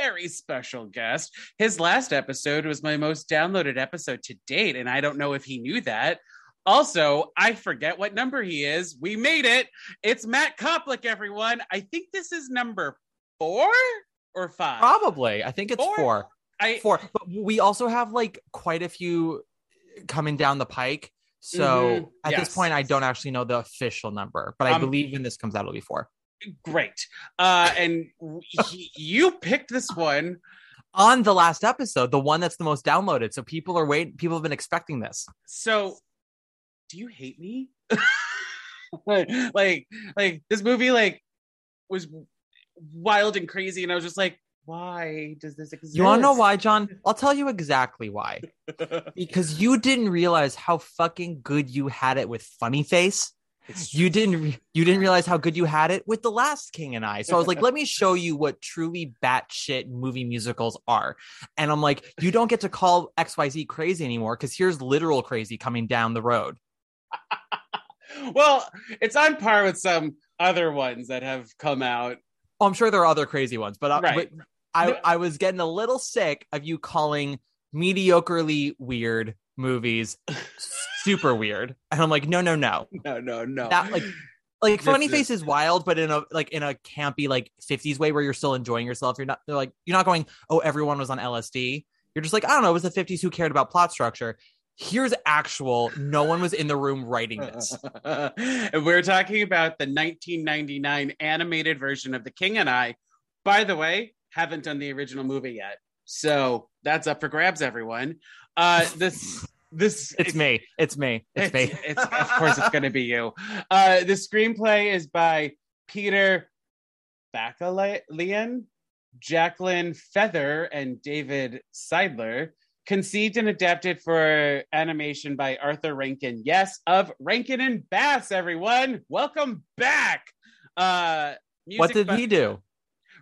very special guest. His last episode was my most downloaded episode to date, and I don't know if he knew that. Also, I forget what number he is. We made it. It's Matt Koplik, everyone. I think this is number four or five. Probably. I think it's Four? four. I Four. But we also have like quite a few coming down the pike. So Mhm. at Yes. this point, I don't actually know the official number, but I Um, believe when this comes out, it'll be four. Great. Uh, and he, you picked this one. On the last episode, the one that's the most downloaded. So people are waiting, people have been expecting this. So, do you hate me? like, like this movie, like, was wild and crazy, and I was just like, why does this exist? You want to know why, John? I'll tell you exactly why. Because you didn't realize how fucking good you had it with Funny Face. You didn't re- you didn't realize how good you had it with the last king and i so i was like let me show you what truly batshit movie musicals are and i'm like you don't get to call xyz crazy anymore because here's literal crazy coming down the road well, it's on par with some other ones that have come out. oh, i'm sure there are other crazy ones but, I, Right. but I, I was getting a little sick of you calling mediocrely weird movies super weird. And i'm like no no no. No, no, no. that like like funny face is wild but in a like in a campy like 50s way where you're still enjoying yourself you're not they're like you're not going oh everyone was on lsd you're just like i don't know it was the 50s who cared about plot structure? Here's actual no one was in the room writing this. And we're talking about the 1999 animated version of The King and I. By the way, haven't done the original movie yet, so that's up for grabs, everyone. Uh, this this it's me it's me it's me It's, of course it's going to be you. Uh, the screenplay is by Peter Bakalian, Jacqueline Feather, and David Seidler. Conceived and adapted for animation by Arthur Rankin. Yes, of Rankin and Bass, everyone. Welcome back. Uh, what did by- he do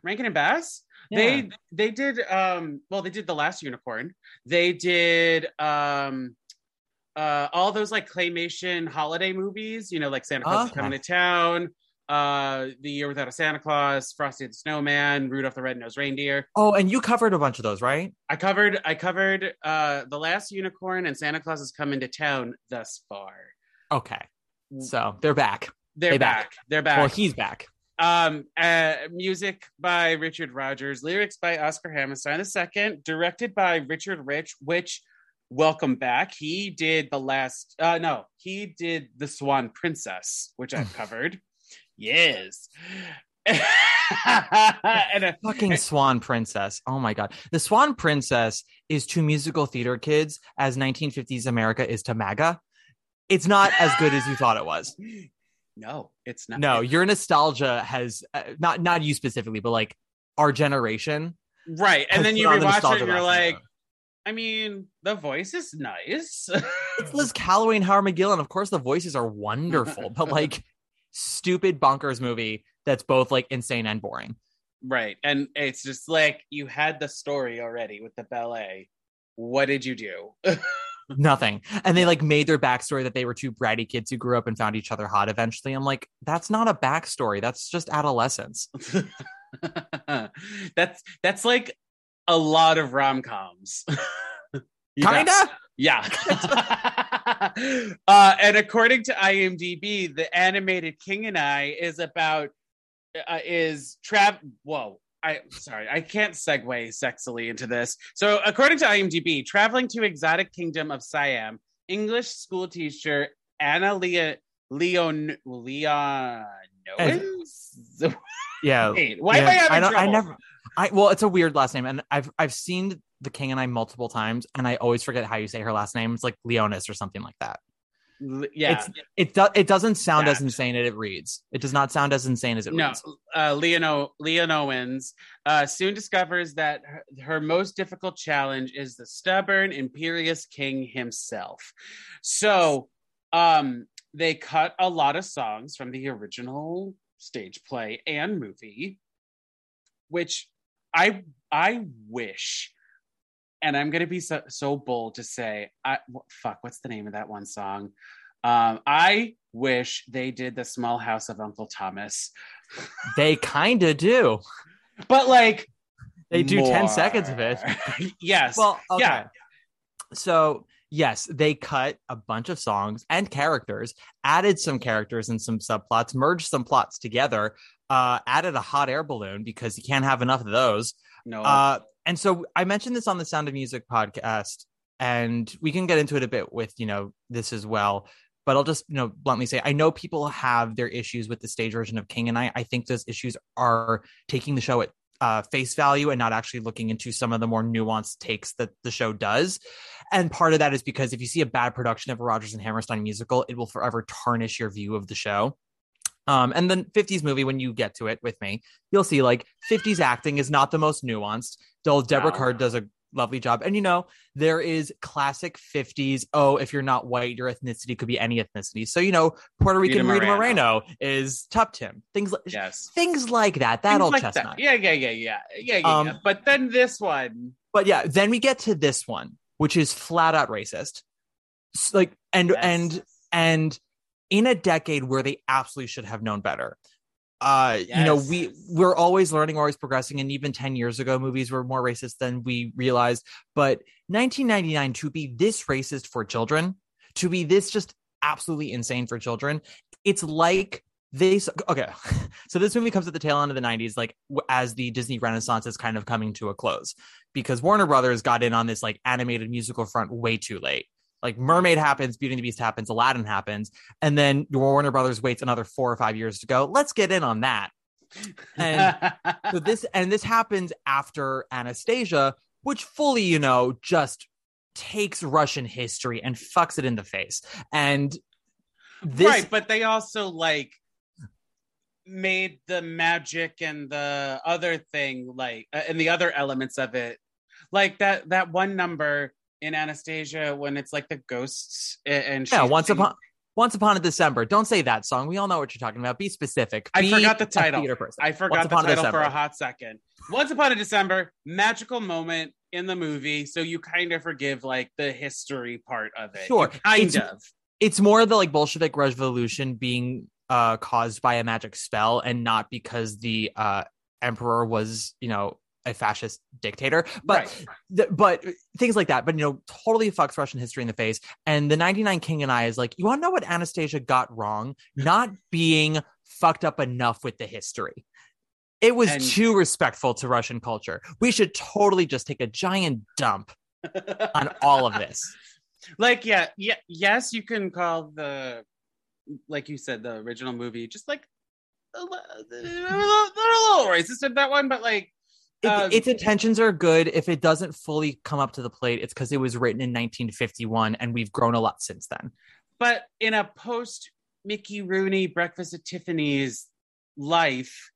Rankin and Bass? Yeah. They they did um well they did the last unicorn. They did um uh all those like claymation holiday movies, you know, like Santa Claus is Okay. coming to town, uh The Year Without a Santa Claus, Frosty the Snowman, Rudolph the Red-Nosed Reindeer. oh and you covered a bunch of those right I covered I covered uh the last unicorn and Santa Claus is coming to town thus far. okay so they're back They're They back. back. They're back. well he's back Um, uh, music by Richard Rodgers, lyrics by Oscar Hammerstein II, directed by Richard Rich, which welcome back. He did the last, uh, no, he did The Swan Princess, which I've covered. Yes. and a, fucking swan princess oh my god the swan princess is to musical theater kids as 1950s america is to maga it's not as good as you thought it was no, it's not. no your nostalgia has uh, not not you specifically but like our generation right. And then you on the rewatch it and you're like. I mean, the voice is nice. it's liz callaway and howard mcgillin of course the voices are wonderful but like stupid bonkers movie that's both like insane and boring Right. And it's just like you had the story already with the ballet. What did you do? nothing and they like made their backstory that they were two bratty kids who grew up and found each other hot eventually i'm like that's not a backstory that's just adolescence that's that's like a lot of rom-coms. Kinda Yeah. uh, and according to IMDb, the animated King and I is about uh, is trav. Whoa. I sorry, I can't segue sexily into this. So, according to IMDb, traveling to exotic kingdom of Siam, English school teacher Anna Leon Leon Leon yeah Wait, why am I having don't- trouble? I never. I well, it's a weird last name, and I've I've seen the King and I multiple times, and I always forget how you say her last name. It's like Leonis or something like that. Yeah. It's it do, it doesn't sound as insane as it reads. It does not sound as insane as it no, reads. uh, Leon, Leonowens uh, soon discovers that her, her most difficult challenge is the stubborn, imperious king himself. So um, they cut a lot of songs from the original stage play and movie, which I I wish, and I'm gonna be so, so bold to say, I wh- fuck, what's the name of that one song? Um, I wish they did the Small House of Uncle Thomas. They kind of do. but like They do 10 seconds of it. yes. Well, okay. Yeah. So, yes, they cut a bunch of songs and characters, added some characters and some subplots, merged some plots together, uh, added a hot air balloon because you can't have enough of those. No. Uh, and so I mentioned this on the Sound of Music podcast, and we can get into it a bit with, you know, this as well. But I'll just, you know, bluntly say, I know people have their issues with the stage version of King, and I, I think those issues are taking the show at uh, face value and not actually looking into some of the more nuanced takes that the show does. And part of that is because if you see a bad production of a Rodgers and Hammerstein musical, it will forever tarnish your view of the show. Um, and the 50s movie, when you get to it with me, you'll see like 50s acting is not the most nuanced. Though Deborah No. Kerr does a lovely job. And you know, there is classic 50s. Oh, if you're not white, your ethnicity could be any ethnicity. So, you know, Puerto Rican Rita Moreno. Moreno is Tuptim. Things like yes. things like that. That Things old like chestnut. that. Yeah, yeah, yeah, yeah. Yeah, yeah, Um, yeah. But then this one. But yeah, then we get to this one, which is flat out racist. Like and Yes. and and in a decade where they absolutely should have known better. Uh, you know, we we're always learning, always progressing, and even ten years ago, movies were more racist than we realized. But 1999 to be this racist for children, to be this just absolutely insane for children, it's like they okay. So this movie comes at the tail end of the 90s, like as the Disney Renaissance is kind of coming to a close because Warner Brothers got in on this like animated musical front way too late. Like Mermaid happens, Beauty and the Beast happens, Aladdin happens, and then Warner Brothers waits another four or five years to go. Let's get in on that. And so this and this happens after Anastasia, which fully, you know, just takes Russian history and fucks it in the face. And this right, but they also like made the magic and the other thing like uh, and the other elements of it like that that one number in Anastasia when it's like the ghosts and yeah, once singing- upon once upon a December. Don't say that song. We all know what you're talking about. Be specific. I forgot the title. I forgot the title for a hot second. Once Upon a December, magical moment in the movie, so you kind of forgive like the history part of it. Sure. You kind It's- of. it's more the like Bolshevik revolution being uh caused by a magic spell and not because the uh emperor was, you know, a fascist dictator. But Right. th- but things like that. But you know, totally fucks Russian history in the face. And the 99 King and I is like, you want to know what Anastasia got wrong? Not being fucked up enough with the history. It was And- too respectful to Russian culture. We should totally just take a giant dump on all of this. like yeah yeah yes you can call the like you said the original movie just like they're a little they're a little racist in that one but like It- um, its intentions are good. If it doesn't fully come up to the plate, it's because it was written in 1951, and we've grown a lot since then. but in a post mickey rooney breakfast at tiffany's life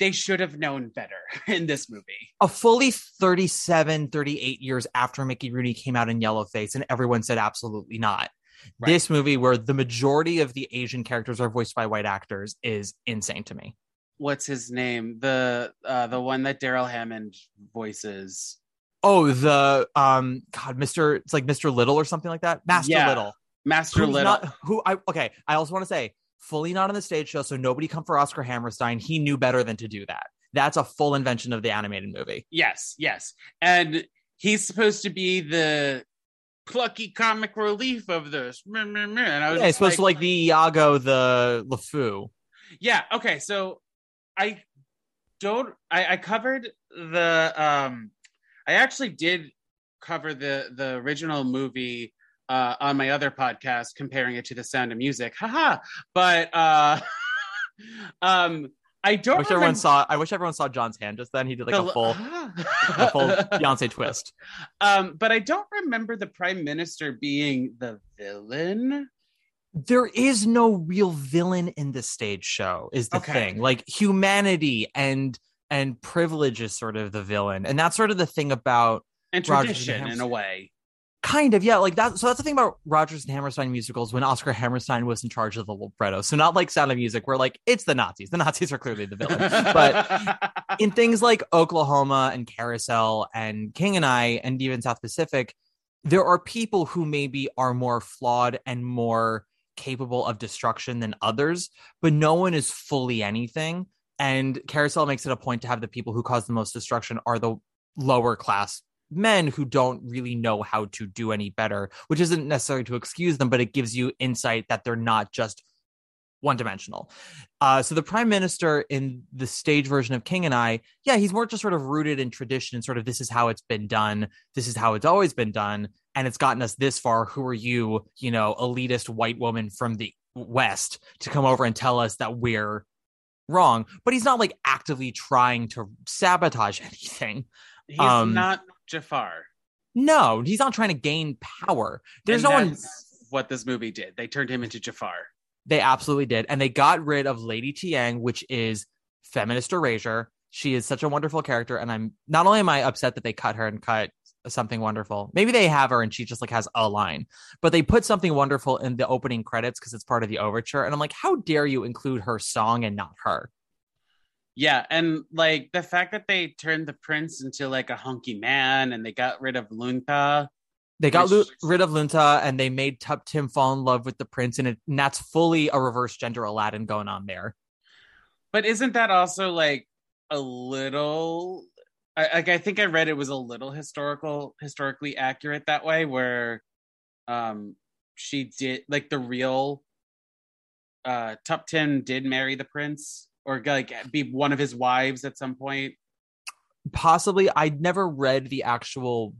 they should have known better in this movie A fully 37, 38 years after Mickey Rooney came out in Yellowface, and everyone said absolutely not. Right. This movie, where the majority of the Asian characters are voiced by white actors, is insane to me. What's his name the uh the one that darrell hammond voices Oh, the um, God, Mister, it's like Mister Little or something like that. Master Yeah. Little. master who's little not- who I okay. I also want to say, fully not on the stage show, so nobody come for Oscar Hammerstein. He knew better than to do that. That's a full invention of the animated movie. Yes, yes. And he's supposed to be the plucky comic relief of this. And I was Yeah, supposed to like the Iago, the LeFou. yeah, okay. So I don't I, I covered the um I actually did cover the the original movie uh on my other podcast comparing it to the sound of music. Haha. But uh um I don't I wish everyone saw. I wish everyone saw John's hand just then. He did like the- a full, a full Beyonce twist. Um, but I don't remember the prime minister being the villain there is no real villain in the stage show is the Okay. thing. Like humanity and and privilege is sort of the villain. And that's sort of the thing about And Rodgers and tradition in a way. kind of yeah like that so that's the thing about rodgers and hammerstein musicals when oscar hammerstein was in charge of the libretto. So not like sound of music where like it's the nazis. The nazis are clearly the villain. But in things like Oklahoma and Carousel and King and I and even South Pacific, there are people who maybe are more flawed and more capable of destruction than others, but no one is fully anything. And Carousel makes it a point to have the people who cause the most destruction are the lower class men who don't really know how to do any better, which isn't necessary to excuse them, but it gives you insight that they're not just one dimensional. Uh, so the prime minister in the stage version of King and I, yeah, he's more just sort of rooted in tradition and sort of this is how it's been done. This is how it's always been done. And it's gotten us this far. Who are you, you know, elitist white woman from the West to come over and tell us that we're wrong? But he's not like actively trying to sabotage anything. He's Um, not Jafar. No, he's not trying to gain power. There's And no one. what this movie did. They turned him into Jafar. They absolutely did. And they got rid of Lady Thiang, which is feminist erasure. She is such a wonderful character. And I'm not only am I upset that they cut her and cut something wonderful. Maybe they have her and she just like has a line, but they put something wonderful in the opening credits because it's part of the overture. And I'm like, how dare you include her song and not her? Yeah, and like the fact that they turned the prince into like a hunky man and they got rid of Lun Tha. They got lo- rid of Lun Tha and they made Tuptim fall in love with the prince, and, it, and that's fully a reverse gender Aladdin going on there. But isn't that also like a little I, like I think I read it was a little historical historically accurate that way where um she did like the real uh Tuptim did marry the prince or like be one of his wives at some point. possibly i never read the actual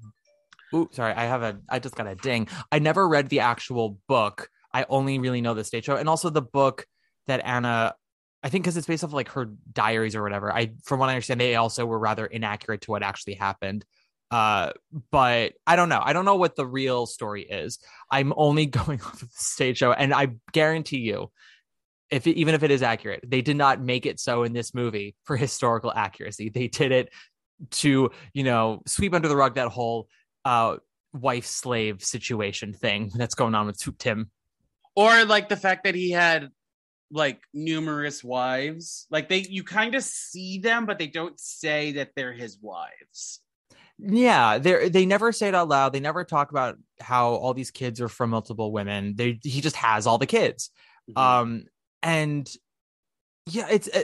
Ooh, sorry i have a i just got a ding. I never read the actual book. I only really know the stage show and also the book that anna i think because it's based off like her diaries or whatever. I from what i understand they also were rather inaccurate to what actually happened. Uh but i don't know. I don't know what the real story is. I'm only going off of the stage show and i guarantee you if it, even if it is accurate they did not make it so in this movie for historical accuracy. They did it to you know sweep under the rug that whole uh wife slave situation thing that's going on with Tim. Or like the fact that he had like numerous wives. Like they you kind of see them but they don't say that they're his wives. Yeah, they they never say it out loud. They never talk about how all these kids are from multiple women. They he just has all the kids. Mhm. Um and yeah, it's uh,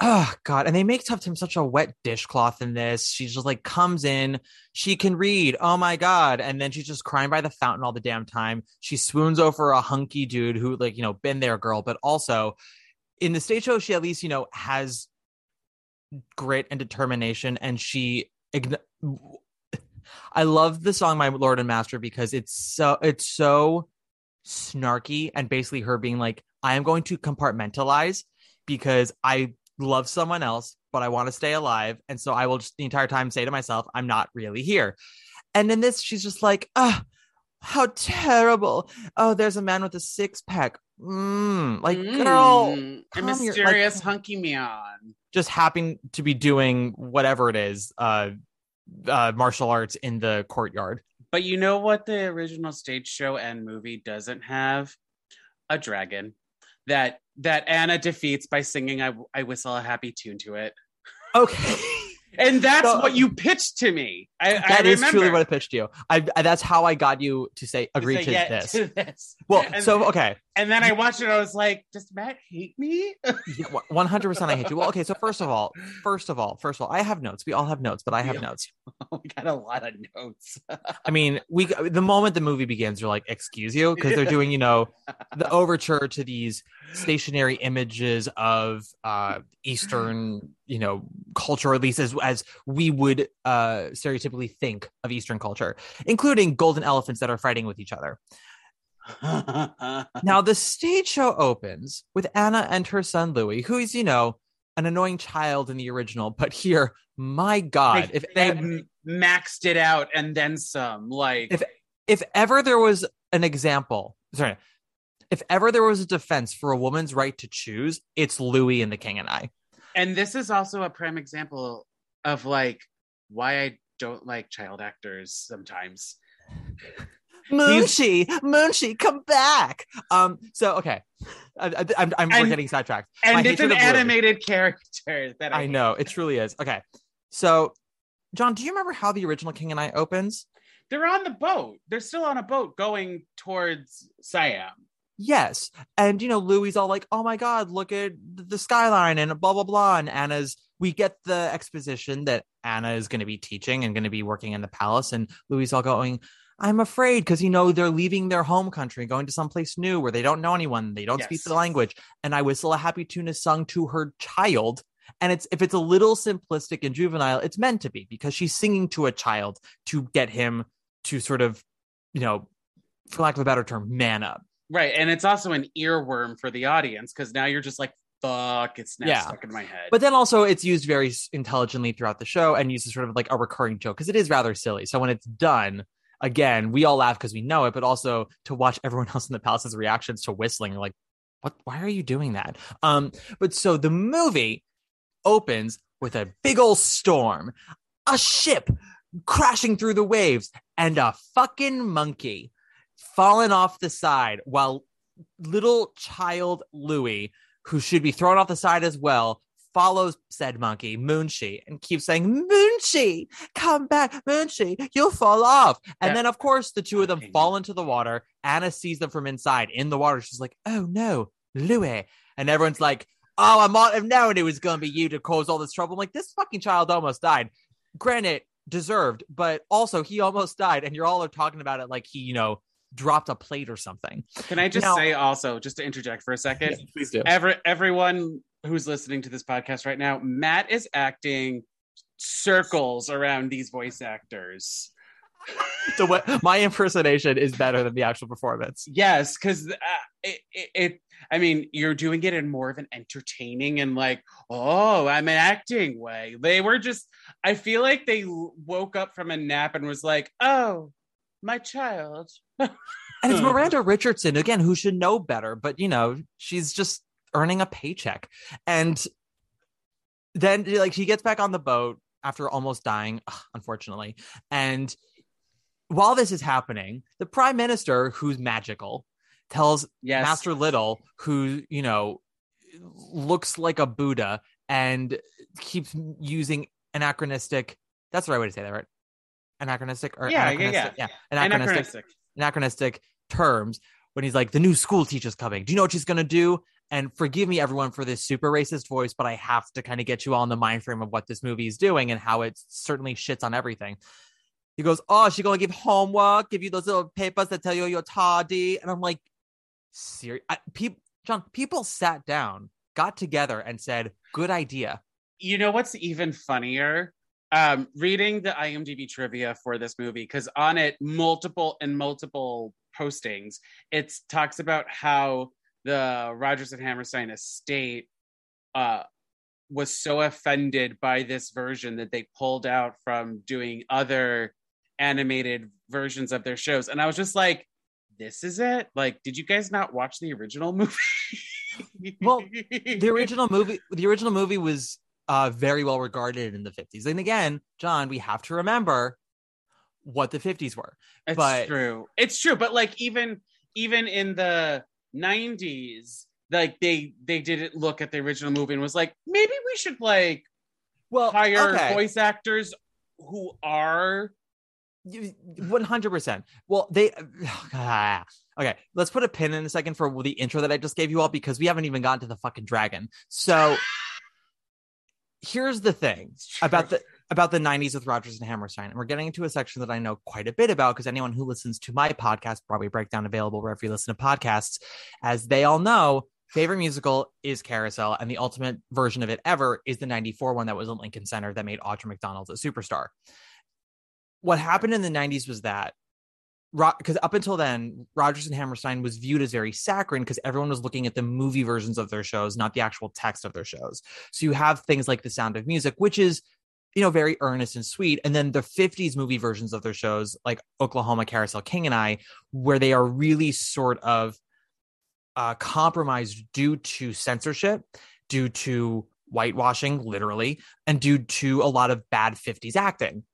oh god, and they make Tuptim such a wet dishcloth in this. She just like comes in, she can read. Oh my god, and then she's just crying by the fountain all the damn time. She swoons over a hunky dude who like you know been there, girl, but also in the stage show she at least you know has grit and determination, and she. I love the song "My Lord and Master" because it's so it's so snarky and basically her being like, "I am going to compartmentalize because I love someone else, but I want to stay alive, and so I will just the entire time say to myself, I'm not really here." And in this, she's just like, "Ah, how terrible! Oh, there's a man with a six pack. Mm, like, girl, Mm, a calm your- mysterious like- hunky man. just happen to be doing whatever it is, uh, uh, martial arts in the courtyard." But you know what the original stage show and movie doesn't have? A dragon that that Anna defeats by singing I, I whistle a happy tune to it. Okay. And that's So- what you pitched to me. I, That I is truly what I pitched you. I, I that's how I got you to say agree Say to yeah this. to this. Well, And- so okay, And then I watched it. I was like, "Does Matt hate me?" one hundred percent. I hate you. Well, okay. So first of all, first of all, first of all, I have notes. We all have notes, but I have Yeah. notes. we got a lot of notes. I mean, we the moment the movie begins, you're like, excuse you, because they're doing, you know, the overture to these stationary images of uh Eastern, you know, culture, at least as as we would uh stereotypically think of Eastern culture, including golden elephants that are fighting with each other. Now, the stage show opens with Anna and her son Louis, who is, you know, an annoying child in the original, but here, my God, they, if they ev- m- maxed it out and then some, like If- if ever there was an example, sorry, if ever there was a defense for a woman's right to choose, it's Louis and the King and I. And this is also a prime example of like why I don't like child actors sometimes. Moonshee, Moonshee, come back. Um, so okay, I, I, I'm, we're And- getting sidetracked. And My it's an animated character that I, I know it truly is. Okay, so John, do you remember how the original King and I opens? They're on the boat. They're still on a boat going towards Siam. Yes. And, you know, Louis all like, oh my God, look at the skyline and blah, blah, blah. And Anna's, we get the exposition that Anna is going to be teaching and going to be working in the palace. And Louis all going, I'm afraid because, you know, they're leaving their home country, going to someplace new where they don't know anyone. They don't speak the language. And I whistle a happy tune is sung to her child. And it's if it's a little simplistic and juvenile, it's meant to be because she's singing to a child to get him to sort of, you know, for lack of a better term, man up. Right. And it's also an earworm for the audience because now you're just like, fuck, it's now Yeah. stuck in my head. But then also it's used very intelligently throughout the show and used as sort of like a recurring joke because it is rather silly. So when it's done, again, we all laugh because we know it, but also to watch everyone else in the palace's reactions to whistling, like, what? Why are you doing that? Um, but so the movie opens with a big old storm, a ship crashing through the waves, and a fucking monkey falling off the side while little child Louis, who should be thrown off the side as well, follows said monkey, Moonshee, and keeps saying, Moonshee, come back, Moonshee, you'll fall off. And Yeah. then, of course, the two of them fall into the water. Anna sees them from inside in the water. She's like, oh no, Louis. And everyone's like, oh, I might have known it was going to be you to cause all this trouble. I'm like, this fucking child almost died. Granted, deserved, but also he almost died. And you're all are talking about it like he, you know, dropped a plate or something. Can I just Now- say also, just to interject for a second, please do. Every, everyone who's listening to this podcast right now, Matt is acting circles around these voice actors. so what my impersonation is better than the actual performance. Yes, because uh, it, it, it, I mean, you're doing it in more of an entertaining and like, oh, I'm an acting way. They were just, I feel like they woke up from a nap and was like, oh, my child. And it's Miranda Richardson again, who should know better, but you know, she's just earning a paycheck. And then like she gets back on the boat after almost dying, unfortunately. And while this is happening, the prime minister, who's magical, tells Yes. Master Little, who, you know, looks like a Buddha and keeps using anachronistic. That's the right way to say that, right? Anachronistic or Yeah, yeah, anachronistic, yeah. anachronistic, Anachronistic. anachronistic terms when he's like, the new school teacher's coming. Do you know what she's gonna do? And forgive me, everyone, for this super racist voice, but I have to kind of get you all in the mind frame of what this movie is doing and how it certainly shits on everything. He goes, Oh, she gonna give homework, give you those little papers that tell you you're tardy. And I'm like, serious people John, people sat down, got together, and said, Good idea. you know what's even funnier? Um, reading the IMDb trivia for this movie, because on it, multiple and multiple postings, it talks about how the Rodgers and Hammerstein estate uh, was so offended by this version that they pulled out from doing other animated versions of their shows. And I was just like, this is it? Like, did you guys not watch the original movie? Well, the original movie the original movie was uh very well regarded in the 50s and again john we have to remember what the 50s were It's but- true. It's true. But like even even in the nineties, like they they didn't look at the original movie and was like, maybe we should like well hire okay. voice actors who are 100% well they okay let's put a pin in a second for the intro that i just gave you all because we haven't even gotten to the fucking dragon. So here's the thing about the about the 90s with Rodgers and Hammerstein. And we're getting into a section that I know quite a bit about because anyone who listens to my podcast, Broadway Breakdown, available wherever you listen to podcasts, as they all know, favorite musical is Carousel. And the ultimate version of it ever is the 94 one that was in Lincoln Center that made Audra McDonald a superstar. What happened in the 90s was that because up until then, Rodgers and Hammerstein was viewed as very saccharine because everyone was looking at the movie versions of their shows, not the actual text of their shows. So you have things like The Sound of Music, which is, you know, very earnest and sweet. And then the 50s movie versions of their shows, like Oklahoma Carousel King and I, where they are really sort of uh, compromised due to censorship, due to whitewashing, literally, and due to a lot of bad 50s acting.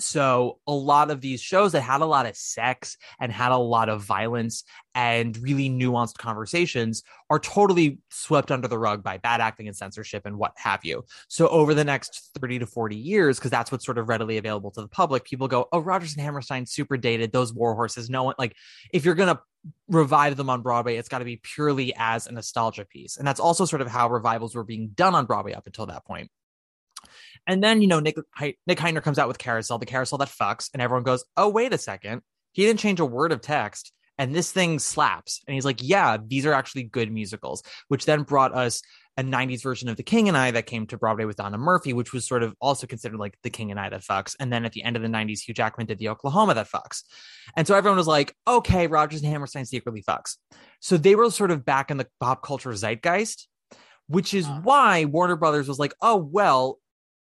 So, a lot of these shows that had a lot of sex and had a lot of violence and really nuanced conversations are totally swept under the rug by bad acting and censorship and what have you. So, over the next 30 to 40 years, because that's what's sort of readily available to the public, people go, Oh, Rodgers and Hammerstein, super dated, those war horses. No one, like, if you're to revive them on Broadway, it's got to be purely as a nostalgia piece. And that's also sort of how revivals were being done on Broadway up until that point. And then, you know, Nick, Nick Hytner comes out with Carousel, the carousel that fucks, and everyone goes, oh, wait a second. He didn't change a word of text, and this thing slaps. And he's like, yeah, these are actually good musicals, which then brought us a 90s version of The King and I that came to Broadway with Donna Murphy, which was sort of also considered like The King and I that fucks. And then at the end of the 90s, Hugh Jackman did The Oklahoma that fucks. And so everyone was like, okay, Rodgers and Hammerstein secretly fucks. So they were sort of back in the pop culture zeitgeist, which is why Warner Brothers was like, oh, well,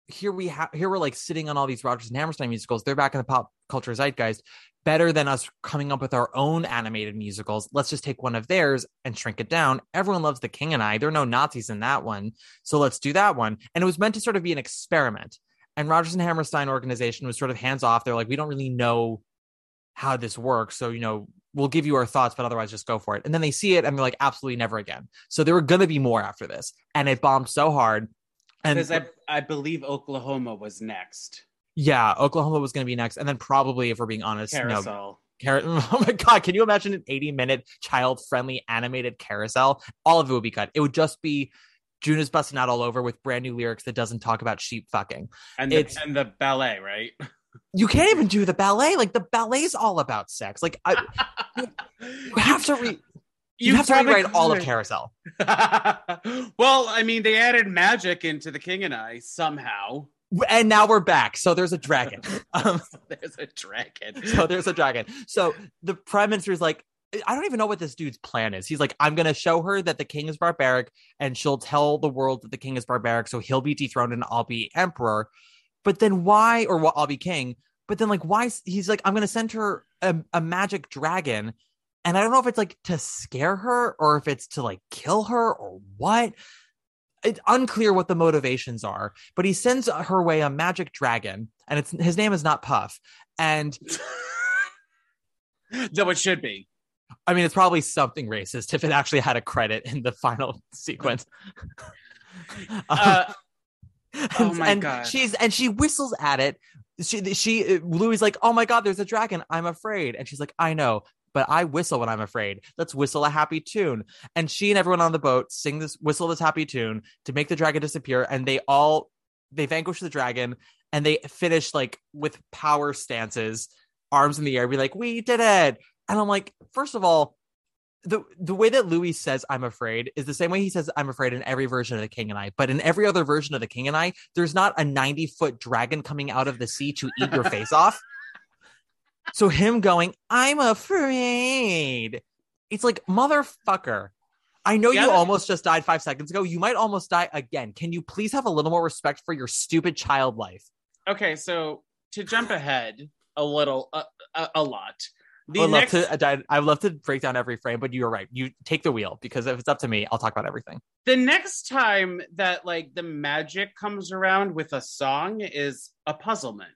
here we have here we're like sitting on all these Rodgers and Hammerstein musicals. They're back in the pop culture zeitgeist. Better than us coming up with our own animated musicals. Let's just take one of theirs and shrink it down. Everyone loves The King and I. There are no Nazis in that one. So let's do that one. And it was meant to sort of be an experiment. And Rodgers and Hammerstein organization was sort of hands off. They're like, we don't really know how this works. So, you know, we'll give you our thoughts, but otherwise just go for it. And then they see it and they're like, absolutely never again. So there were going to be more after this. And it bombed so hard and Because I believe Oklahoma was next. yeah, Oklahoma was going to be next, and then probably, if we're being honest, no. Carousel. Car- oh my god, can you imagine an 80 minute child friendly animated carousel? All of it would be cut. It would just be June is busting out all over with brand new lyrics that doesn't talk about sheep fucking. And the, It's- and the ballet, right? You can't even do the ballet. Like the ballet's all about sex. Like I, you have to re- you, have to rewrite all of. Carousel. well, I mean, they added magic into the King and I somehow. And now we're back. So there's a dragon. um, There's a dragon. so there's a dragon. So the prime minister is like, I don't even know what this dude's plan is. He's like, I'm going to show her that the king is barbaric, and she'll tell the world that the king is barbaric, so he'll be dethroned and I'll be emperor. But then why, or well, I'll be king? But then like, why? He's like, I'm going to send her a, a magic dragon, and I don't know if it's like to scare her or if it's to like kill her or what. It's unclear what the motivations are, but he sends her way a magic dragon, and it's his name is not Puff, and Though it should be. I mean, it's probably something racist if it actually had a credit in the final sequence. Uh, and, oh my and God. she's and she whistles at it. She she Louis like, oh my god, there's a dragon. I'm afraid, and she's like, I know, but I whistle when I'm afraid. Let's whistle a happy tune. And she and everyone on the boat sing this whistle this happy tune to make the dragon disappear. And they all they vanquish the dragon and they finish like with power stances, arms in the air, be like, we did it. And I'm like, first of all, the the way that Louis says I'm afraid is the same way he says I'm afraid in every version of the King and I. But in every other version of the King and I, there's not a 90 foot dragon coming out of the sea to eat your face off. So him going, I'm afraid. It's like motherfucker. I know Yeah, you almost just died five seconds ago. You might almost die again. Can you please have a little more respect for your stupid child life? okay, so to jump ahead a little, uh, a, a lot. The I would next, love to. I, I would love to break down every frame, but you're right. You take the wheel because if it's up to me, I'll talk about everything. the next time that like the magic comes around with a song is a puzzlement.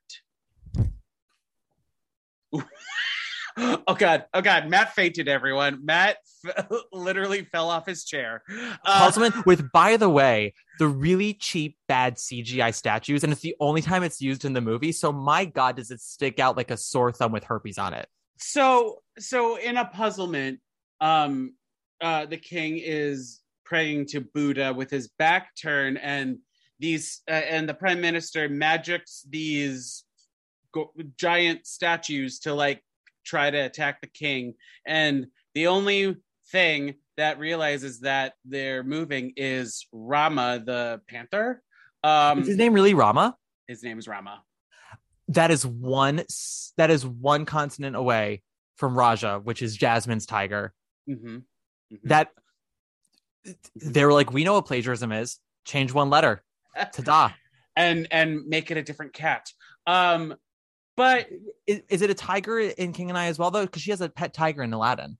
oh god, oh god, Matt fainted everyone. Matt f- literally fell off his chair. Uh, Puzzlement with, by the way, the really cheap, bad CGI statues, and it's the only time it's used in the movie. So, my God, does it stick out like a sore thumb with herpes on it? so so in a puzzlement, um uh the king is praying to Buddha with his back turned and these uh, and the prime minister magics these giant statues to like try to attack the king and the only thing that realizes that they're moving is Rama the panther um Is his name really Rama? his name is Rama That is one. That is one continent away from Raja, which is Jasmine's tiger. hmm That they were like, we know what plagiarism is. Change one letter. Ta-da. and and make it a different cat um but Is, is it a tiger in King and I as well though? Because she has a pet tiger in Aladdin.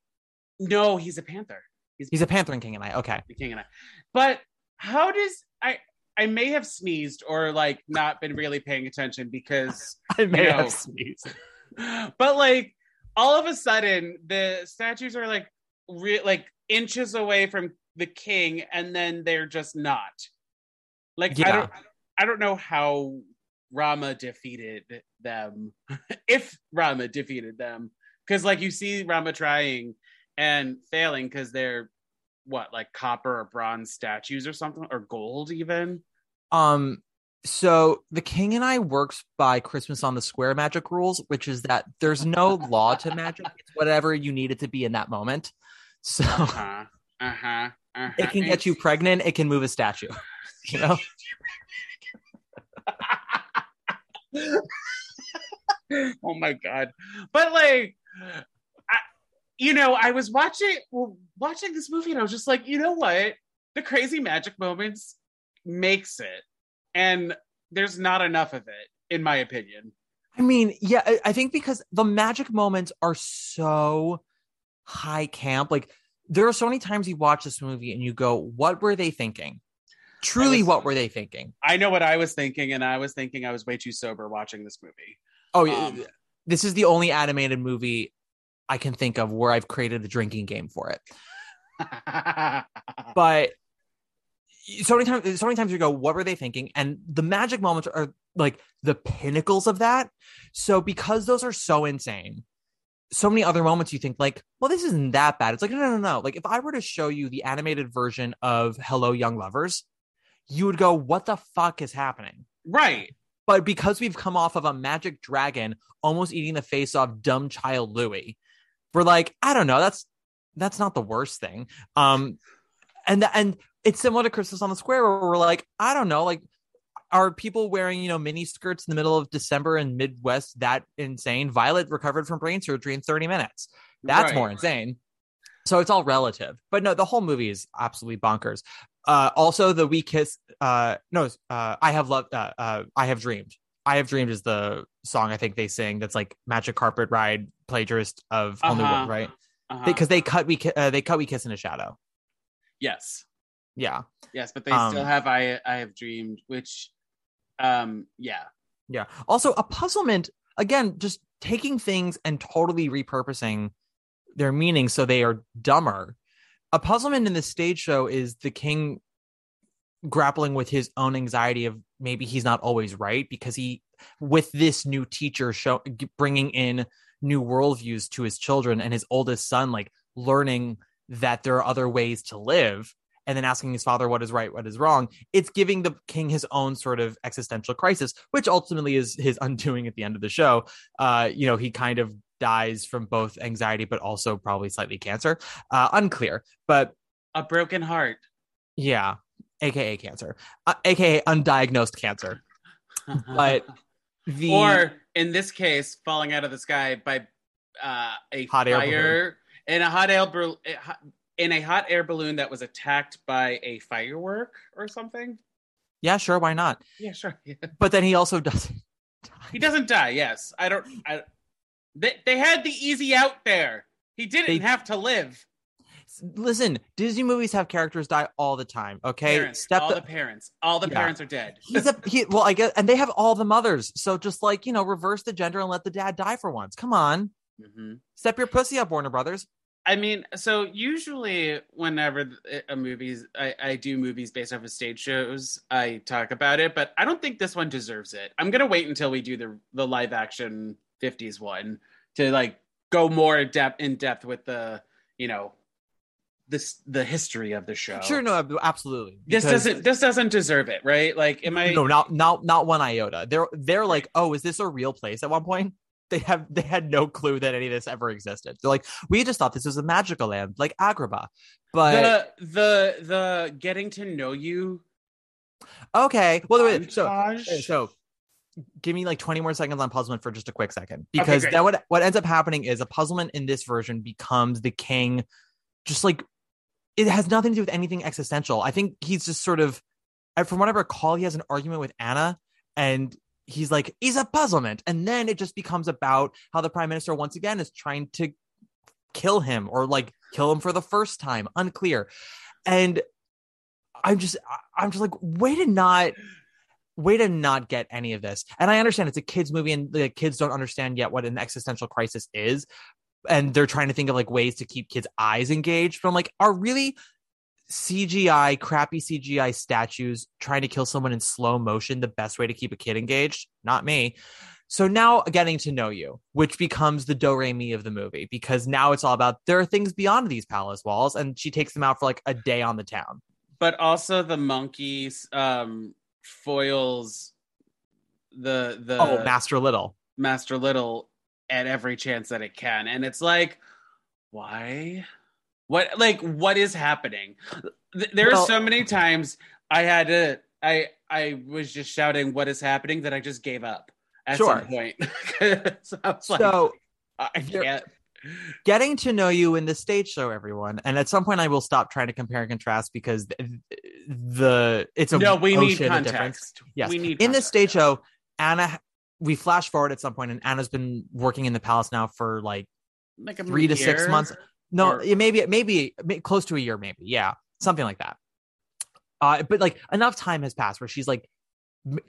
No, he's a panther. He's a Panther and King and I. Okay. the king and I. But how does I? I may have sneezed or like not been really paying attention because, I may You know. have sneezed. but like all of a sudden the statues are like re- like inches away from the king, and then they're just not. Like I don't, I don't know how Rama defeated them, if Rama defeated them, because like you see Rama trying and failing because they're what like copper or bronze statues or something or gold even. Um, so the king and I works by Christmas on the Square magic rules, which is that there's no law to magic. It's whatever you need it to be in that moment. So Uh-huh. Uh-huh. uh-huh. it can get you pregnant, it can move a statue. You know? oh my god but like I, you know i was watching watching this movie and i was just like you know what the crazy magic moments makes it and there's not enough of it in my opinion I mean, yeah, I- I think because the magic moments are so high camp. Like there are so many times you watch this movie and you go, what were they thinking? Truly, was- what were they thinking? i know what i was thinking and i was thinking i was way too sober watching this movie Oh, Um, this is the only animated movie I can think of where I've created a drinking game for it. But so many times, so many times you go, what were they thinking? And the magic moments are like the pinnacles of that. So because those are so insane, so many other moments you think like, well, this isn't that bad. It's like, no, no, no, no. Like if I were to show you the animated version of Hello Young Lovers, you would go, what the fuck is happening? right But because we've come off of a magic dragon almost eating the face off dumb child Louis, we're like, I don't know, that's that's not the worst thing. Um and and it's similar to Christmas on the Square where we're like, I don't know, like are people wearing, you know, mini skirts in the middle of December in Midwest that insane? Violet recovered from brain surgery in 30 minutes. That's Right. more insane. So it's all relative. But no, the whole movie is absolutely bonkers. Uh also the we kiss uh no uh I have loved uh, uh I have dreamed. I have dreamed is the song I think they sing that's like Magic Carpet Ride plagiarist of Uh-huh. World, right? Uh-huh. Because they cut we uh, they cut we kiss in a shadow. yes Yeah. yes but they Um, still have i i have dreamed which um yeah Yeah. Also, a puzzlement, again, just taking things and totally repurposing their meaning so they are dumber. A puzzlement in the stage show is the king grappling with his own anxiety of maybe he's not always right because he, with this new teacher, show bringing in new worldviews to his children and his oldest son, like learning that there are other ways to live and then asking his father what is right, what is wrong. It's giving the king his own sort of existential crisis, which ultimately is his undoing at the end of the show. Uh, you know, he kind of dies from both anxiety, but also probably slightly cancer. Uh, unclear, but a broken heart yeah, aka cancer, uh, aka undiagnosed cancer. But the or in this case, falling out of the sky by uh, a Hot air fire in a hot air bal- in a hot air balloon that was attacked by a firework or something. yeah, sure, why not? Yeah, sure. Yeah. But then he also doesn't. He doesn't die. Yes, I don't. I, they they had the easy out there. He didn't They- have to live. Listen, Disney movies have characters die all the time. Okay, Parents, step all the- the parents, all the Yeah. parents are dead. he's a he well i guess and they have all the mothers so just like you know reverse the gender and let the dad die for once come on Mhm. step your pussy up warner brothers I mean, so usually whenever th- a movies, I, I do movies based off of stage shows, I talk about it, but I don't think this one deserves it. I'm gonna wait until we do the the live action '50s one to like go more in depth in depth with the you know this the history of the show. sure no absolutely this doesn't this doesn't deserve it, right? Like, am I? no not not not one iota they're they're like oh is this a real place at one point they have they had no clue that any of this ever existed they're like we just thought this was a magical land like agrabah but the the the getting to know you okay well wait, so so give me like 20 more seconds on puzzlement for just a quick second. Because great. that what what ends up happening is a puzzlement in this version becomes the king just like it has nothing to do with anything existential. I think he's just sort of from what i recall he has an argument with anna and he's like he's a puzzlement. And then it just becomes about how the prime minister once again is trying to kill him or like kill him for the first time unclear. And i'm just i'm just like way to not way to not get any of this. And i understand it's a kids movie and the kids don't understand yet what an existential crisis is. And they're trying to think of like ways to keep kids eyes engaged. But i'm like are really cgi crappy cgi statues trying to kill someone in slow motion the best way to keep a kid engaged? Not me. So now getting to know you, which becomes the do re mi of the movie, because now it's all about there are things beyond these palace walls, and she takes them out for like a day on the town. But also the monkeys um foils the the oh, Master Little. Master Little at every chance that it can. And it's like, why? What like what is happening? There are Well- so many times I had to I I was just shouting what is happening that I just gave up at Sure. some point. so I was like, So I can't. Getting to know you in the stage show, everyone, and at some point I will stop trying to compare and contrast because the, the it's a No, we need context. Yes. We need in the stage show, Anna. We flash forward at some point, and Anna's been working in the palace now for like like a three to six months. No, Or- maybe maybe may- close to a year, maybe. Yeah, something like that. Uh, but like enough time has passed where she's like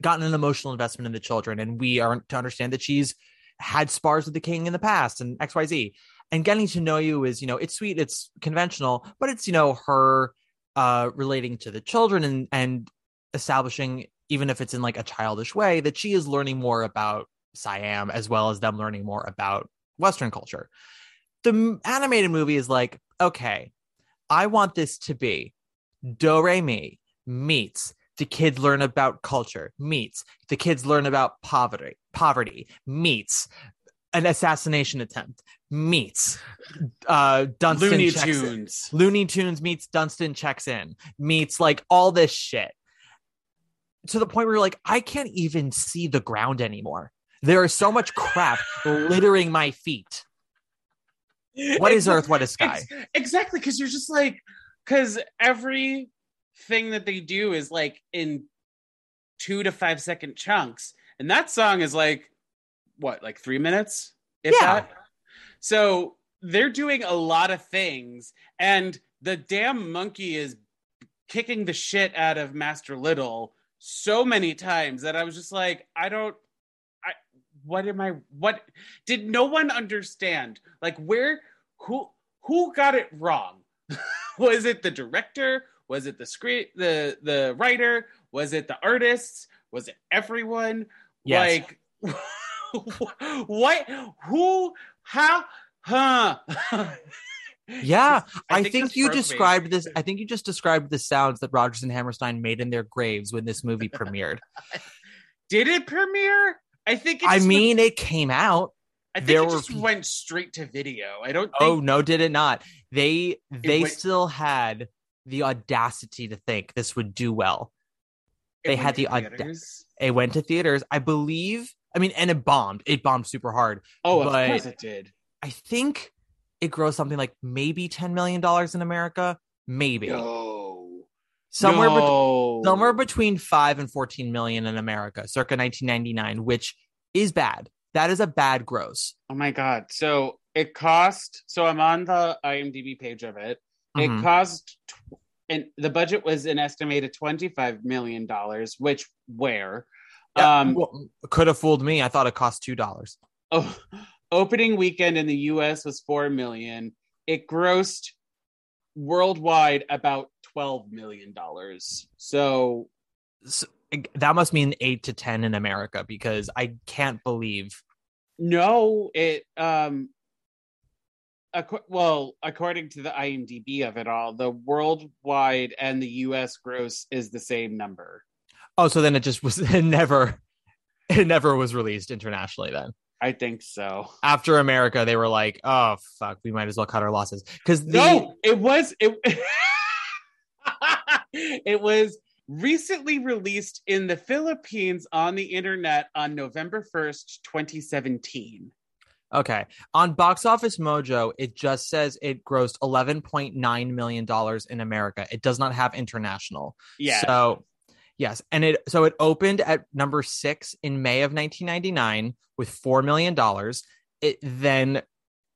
gotten an emotional investment in the children, and we are to understand that she's had spars with the king in the past and X Y Z. And getting to know you is, you know, it's sweet, it's conventional, but it's you know her uh relating to the children and and establishing even if it's in like a childish way that she is learning more about Siam as well as them learning more about Western culture the animated movie is like, okay, I want this to be Do Re Mi meets the kids learn about culture meets the kids learn about poverty poverty meets an assassination attempt meets uh Dunston Looney. Tunes. Looney Tunes meets Dunston checks in meets like all this shit to the point where you're like I can't even see the ground anymore. There is so much crap littering my feet. What is Earth? What is Sky? ex- exactly, because you're just like, because every thing that they do is like in two to five second chunks, and that song is like, what, like three minutes? If Yeah. that? So they're doing a lot of things, and the damn monkey is kicking the shit out of Master Little so many times that I was just like, I don't. I what am I? What did no one understand? Like where? Who who got it wrong? was it the director? Was it the script? The the writer? Was it the artists? Was it everyone? Yes. Like what? Who? How? Huh? Yeah, I, Just- think, you broke me. described this. I think you just described the sounds that Rodgers and Hammerstein made in their graves when this movie premiered. Did it premiere? I think. It I mean, it came out. I think there it just went straight to video. I don't. Oh, think, Oh no, did it not? They they went- still had the audacity to think this would do well. it they had the audacity. It went to theaters, I believe. I mean, and it bombed. It bombed super hard. Oh, of course it did. I think it grossed something like maybe ten million dollars in America, maybe No. somewhere. no. somewhere between 5 and 14 million in America, circa 1999, which is bad. That is a bad gross. Oh my god! So it cost. So I'm on the IMDb page of it. It Mhm. cost, and the budget was an estimated twenty five million dollars. Which where? Yeah, Um. well, could have fooled me. I thought it cost two dollars. Oh, opening weekend in the U.S. was four million. It grossed worldwide about twelve million dollars. So So, that must mean eight to ten in America because I can't believe. no, it um. Well, according to the IMDb of it all, the worldwide and the U.S. gross is the same number. Oh, so then it just was it never, it never was released internationally. Then I think so. after America, they were like, "Oh fuck, we might as well cut our losses." Because the no, it was it. it was recently released in the Philippines on the internet on November first, twenty seventeen. Okay. On Box Office Mojo, it just says it grossed $11.9 million in America. It does not have international. Yeah. So, yes. And it, so it opened at number six in May of 1999 with $4 million. It then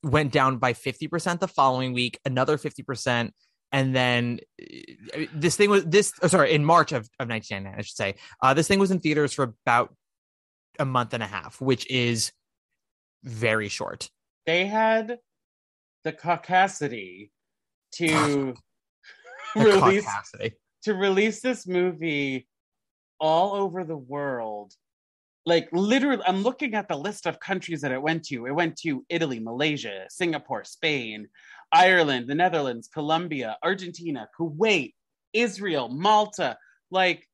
went down by 50% the following week, another 50%. And then this thing was this, oh, sorry, in March of, of 1999, I should say. Uh, this thing was in theaters for about a month and a half, which is very short. They had the caucasity to The release caucasity. to release this movie all over the world. Like literally, I'm looking at the list of countries that it went to. It went to Italy, Malaysia, Singapore, Spain, Ireland, the Netherlands, Colombia, Argentina, Kuwait, Israel, Malta, like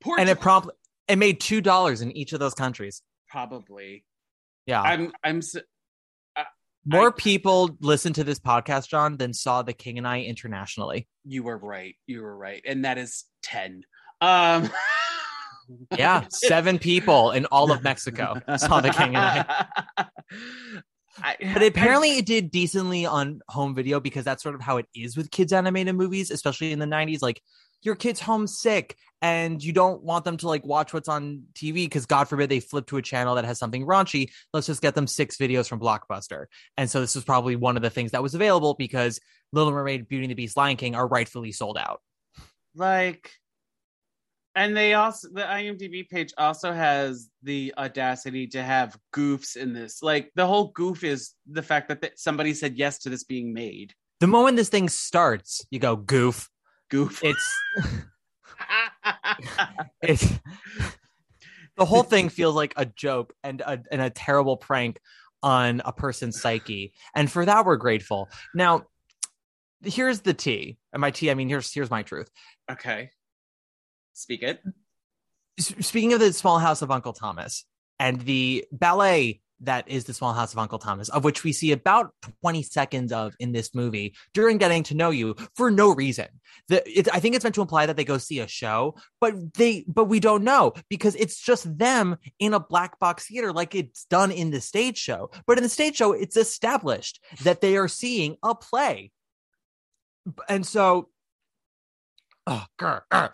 Portugal, And it promptly it made two dollars in each of those countries. probably. Yeah. I'm I'm s- More I- people listened to this podcast, John, than saw The King and I internationally. you were right. You were right. And that is 10. Um Yeah, seven people in all of Mexico saw The King and I. I- But apparently, it did decently on home video because that's sort of how it is with kids' animated movies, especially in the 90s. Like, your kid's homesick and you don't want them to like watch what's on TV because, God forbid, they flip to a channel that has something raunchy. Let's just get them six videos from Blockbuster. And so, this was probably one of the things that was available because Little Mermaid, Beauty and the Beast, Lion King are rightfully sold out. like and they also the imdb page also has the audacity to have goofs in this like the whole goof is the fact that th- somebody said yes to this being made The moment this thing starts, you go, goof. Goof. It's. it's the whole thing feels like a joke and a, and a terrible prank on a person's psyche. And for that we're grateful. Now here's the tea and my tea i mean here's here's my truth. Okay. Speak it. Speaking of the small house of uncle thomas and the ballet that is the small house of uncle thomas of which we see about 20 seconds of in this movie during getting to know you for no reason. The, it, i think it's meant to imply that they go see a show but they but we don't know because it's just them in a black box theater like it's done in the stage show. But in the stage show it's established that they are seeing a play. And so oh grr, grr.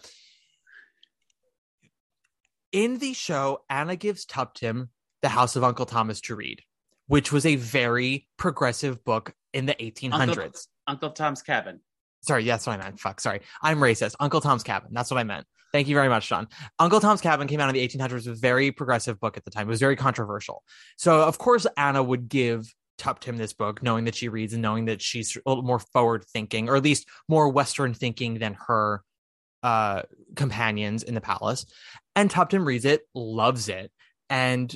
in the show anna gives tuptim the house of uncle thomas to read which was a very progressive book in the 1800s Uncle- uncle tom's cabin sorry, that's what I meant. Fuck, sorry. I'm racist. Uncle Tom's Cabin. That's what I meant. Thank you very much, Sean. Uncle Tom's Cabin came out in the 1800s. It was a very progressive book at the time. It was very controversial. So, of course, Anna would give Tuptim this book, knowing that she reads and knowing that she's a little more forward thinking, or at least more Western thinking than her uh, companions in the palace. And Tuptim reads it, loves it. And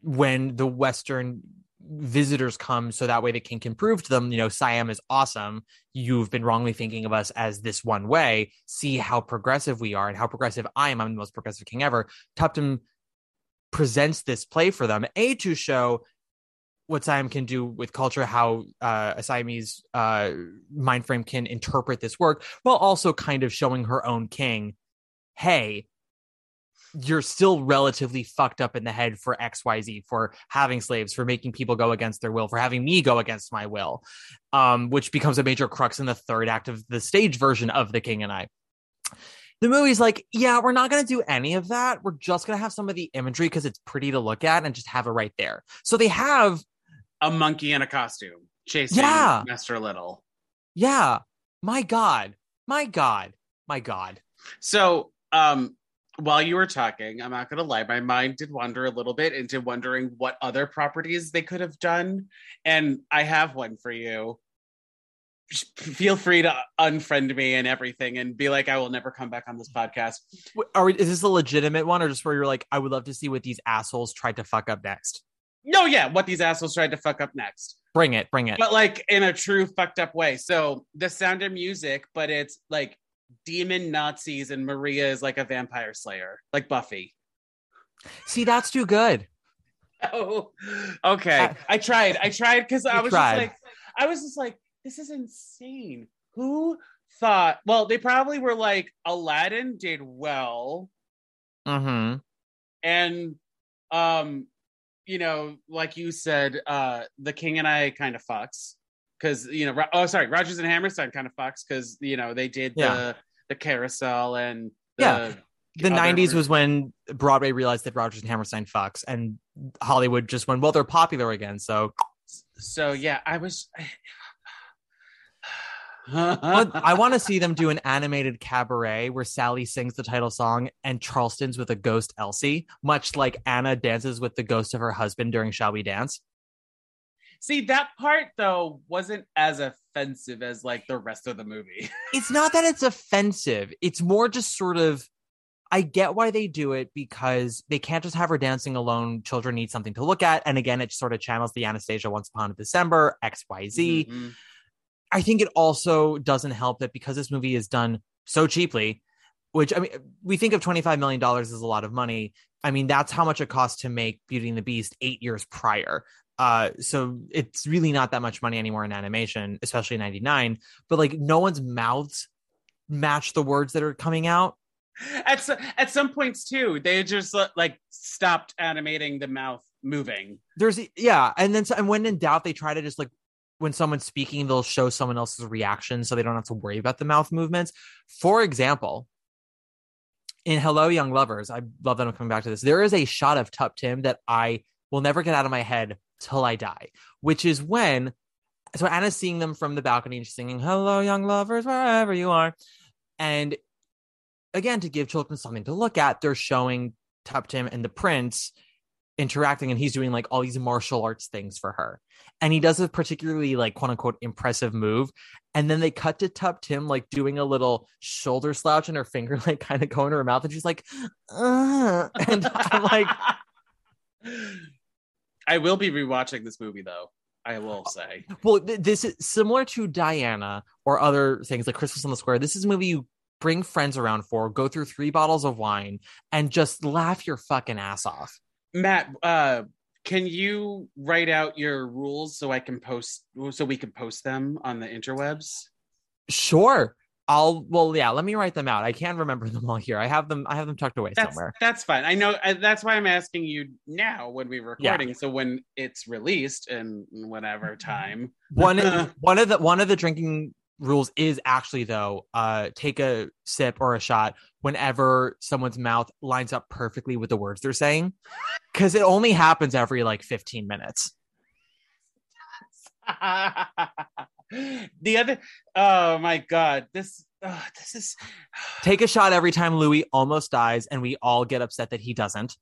when the Western visitors come so that way the king can prove to them, you know, Siam is awesome. You've been wrongly thinking of us as this one way. See how progressive we are and how progressive I am. I'm the most progressive king ever. Tuptim presents this play for them, A, to show what Siam can do with culture, how uh, a Siamese uh, mind frame can interpret this work, while also kind of showing her own king, hey, you're still relatively fucked up in the head for XYZ, for having slaves, for making people go against their will, for having me go against my will, um, which becomes a major crux in the third act of the stage version of The King and I. The movie's like, yeah, we're not going to do any of that. We're just going to have some of the imagery because it's pretty to look at and just have it right there. So they have, a monkey in a costume chasing Yeah. master little yeah, my God, my God, my God. So, um, while you were talking, I'm not going to lie, my mind did wander a little bit into wondering what other properties they could have done. And I have one for you. Feel free to unfriend me and everything and be like, I will never come back on this podcast. Are we, is this a legitimate one or just where you're like, I would love to see what these assholes tried to fuck up next? No, yeah, what these assholes tried to fuck up next. Bring it, bring it. But like in a true fucked up way. So, the sound of music, but it's like demon Nazis and Maria is like a vampire slayer, like Buffy. See, that's too good. Oh, okay. Uh, I tried. I tried because I was tried. just like, I was just like, this is insane. Who thought? Well, they probably were like, Aladdin did well, Mm-hmm. and um, you know, like you said, uh, the King and I kind of fucks because you know, oh, sorry, Rodgers and Hammerstein kind of fucks because you know they did Yeah. the the carousel and the, Yeah. The other- 90s was when Broadway realized that Rodgers and Hammerstein fucks, and Hollywood just went, well, they're popular again, so So yeah, I was. But I want to see them do an animated cabaret where Sally sings the title song and Charleston's with a ghost Elsie, much like Anna dances with the ghost of her husband during Shall We Dance. See that part though wasn't as offensive as like the rest of the movie. It's not that it's offensive, it's more just sort of. I get why they do it because they can't just have her dancing alone. Children need something to look at. And again, it sort of channels the Anastasia Once Upon a December, XYZ. Mhm. I think it also doesn't help that because this movie is done so cheaply, which I mean, we think of $25 million as a lot of money. I mean, that's how much it cost to make Beauty and the Beast eight years prior. Uh, so it's really not that much money anymore in animation, especially in 99. But like, no one's mouths match the words that are coming out. At so, at some points too, they just uh, like stopped animating the mouth moving. There's, yeah. And then, and when in doubt, they try to just like, when someone's speaking, they'll show someone else's reaction so they don't have to worry about the mouth movements. For example, in Hello Young Lovers, I love that I'm coming back to this. There is a shot of Tuptim that I will never get out of my head till I die, which is when so Anna's seeing them from the balcony and she's singing Hello Young Lovers, wherever you are. And again, to give children something to look at, they're showing Tuptim and the prince interacting and he's doing like all these martial arts things for her. And he does a particularly like quote unquote impressive move. And then they cut to Tuptim like doing a little shoulder slouch and her finger like kind of going to her mouth. And she's like, uh, and I'm like, I will be rewatching this movie though. I will say. well, th- this is similar to Diana or other things like Christmas on the Square. This is a movie you bring friends around for, go through three bottles of wine, and just laugh your fucking ass off. Matt, uh, can you write out your rules so I can post so we can post them on the interwebs? Sure. I'll well yeah, let me write them out. I can't remember them all here. I have them I have them tucked away That's somewhere. that's fine. I know I, that's why I'm asking you now when we're recording. So when it's released in whatever time, One one of the one of the drinking rules is actually though uh take a sip or a shot whenever someone's mouth lines up perfectly with the words they're saying cuz it only happens every like 15 minutes. the other oh my god this oh, this is Take a shot every time Louis almost dies and we all get upset that he doesn't.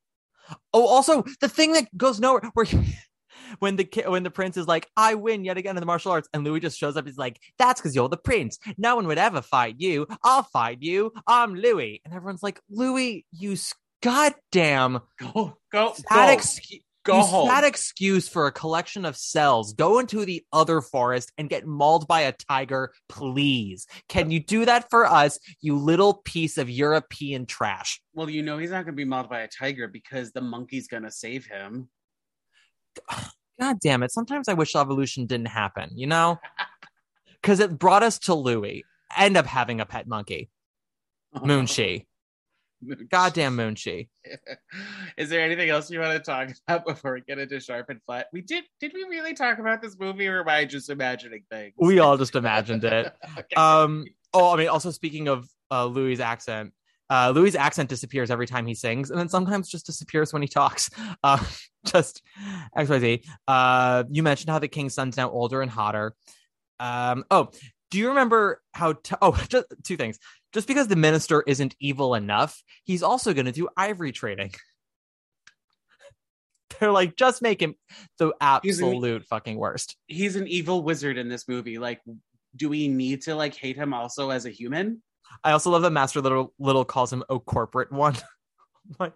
Oh also the thing that goes nowhere where when the when the prince is like I win yet again in the martial arts and Louis just shows up he's like that's cuz you're the prince. No one would ever fight you. I'll fight you. I'm Louis. And everyone's like Louis you goddamn go go go, excu- go you home sad excuse for a collection of cells. Go into the other forest and get mauled by a tiger, please. Can you do that for us, you little piece of European trash? well you know he's not gonna be mauled by a tiger because the monkey's gonna save him God damn it. Sometimes I wish evolution didn't happen, you know? Because it brought us to Louis. End up having a pet monkey, Moonshee. Goddamn Moonshee. Is there anything else you want to talk about before we get into Sharp and Flat? We did. Did we really talk about this movie, or am I just imagining things? We all just imagined it. Okay. Um. Oh, I mean, also speaking of uh, Louis' accent, uh, Louis' accent disappears every time he sings, and then sometimes just disappears when he talks. Uh, just X Y Z. Uh, you mentioned how the king's son's now older and hotter. Um. Oh, do you remember how? T- oh, just two things. Just because the minister isn't evil enough, he's also going to do ivory trading. They're like, just make him the He's an- absolute fucking worst. He's an evil wizard in this movie. Like, do we need to like hate him also as a human? I also love that Master Little Little calls him a corporate one. like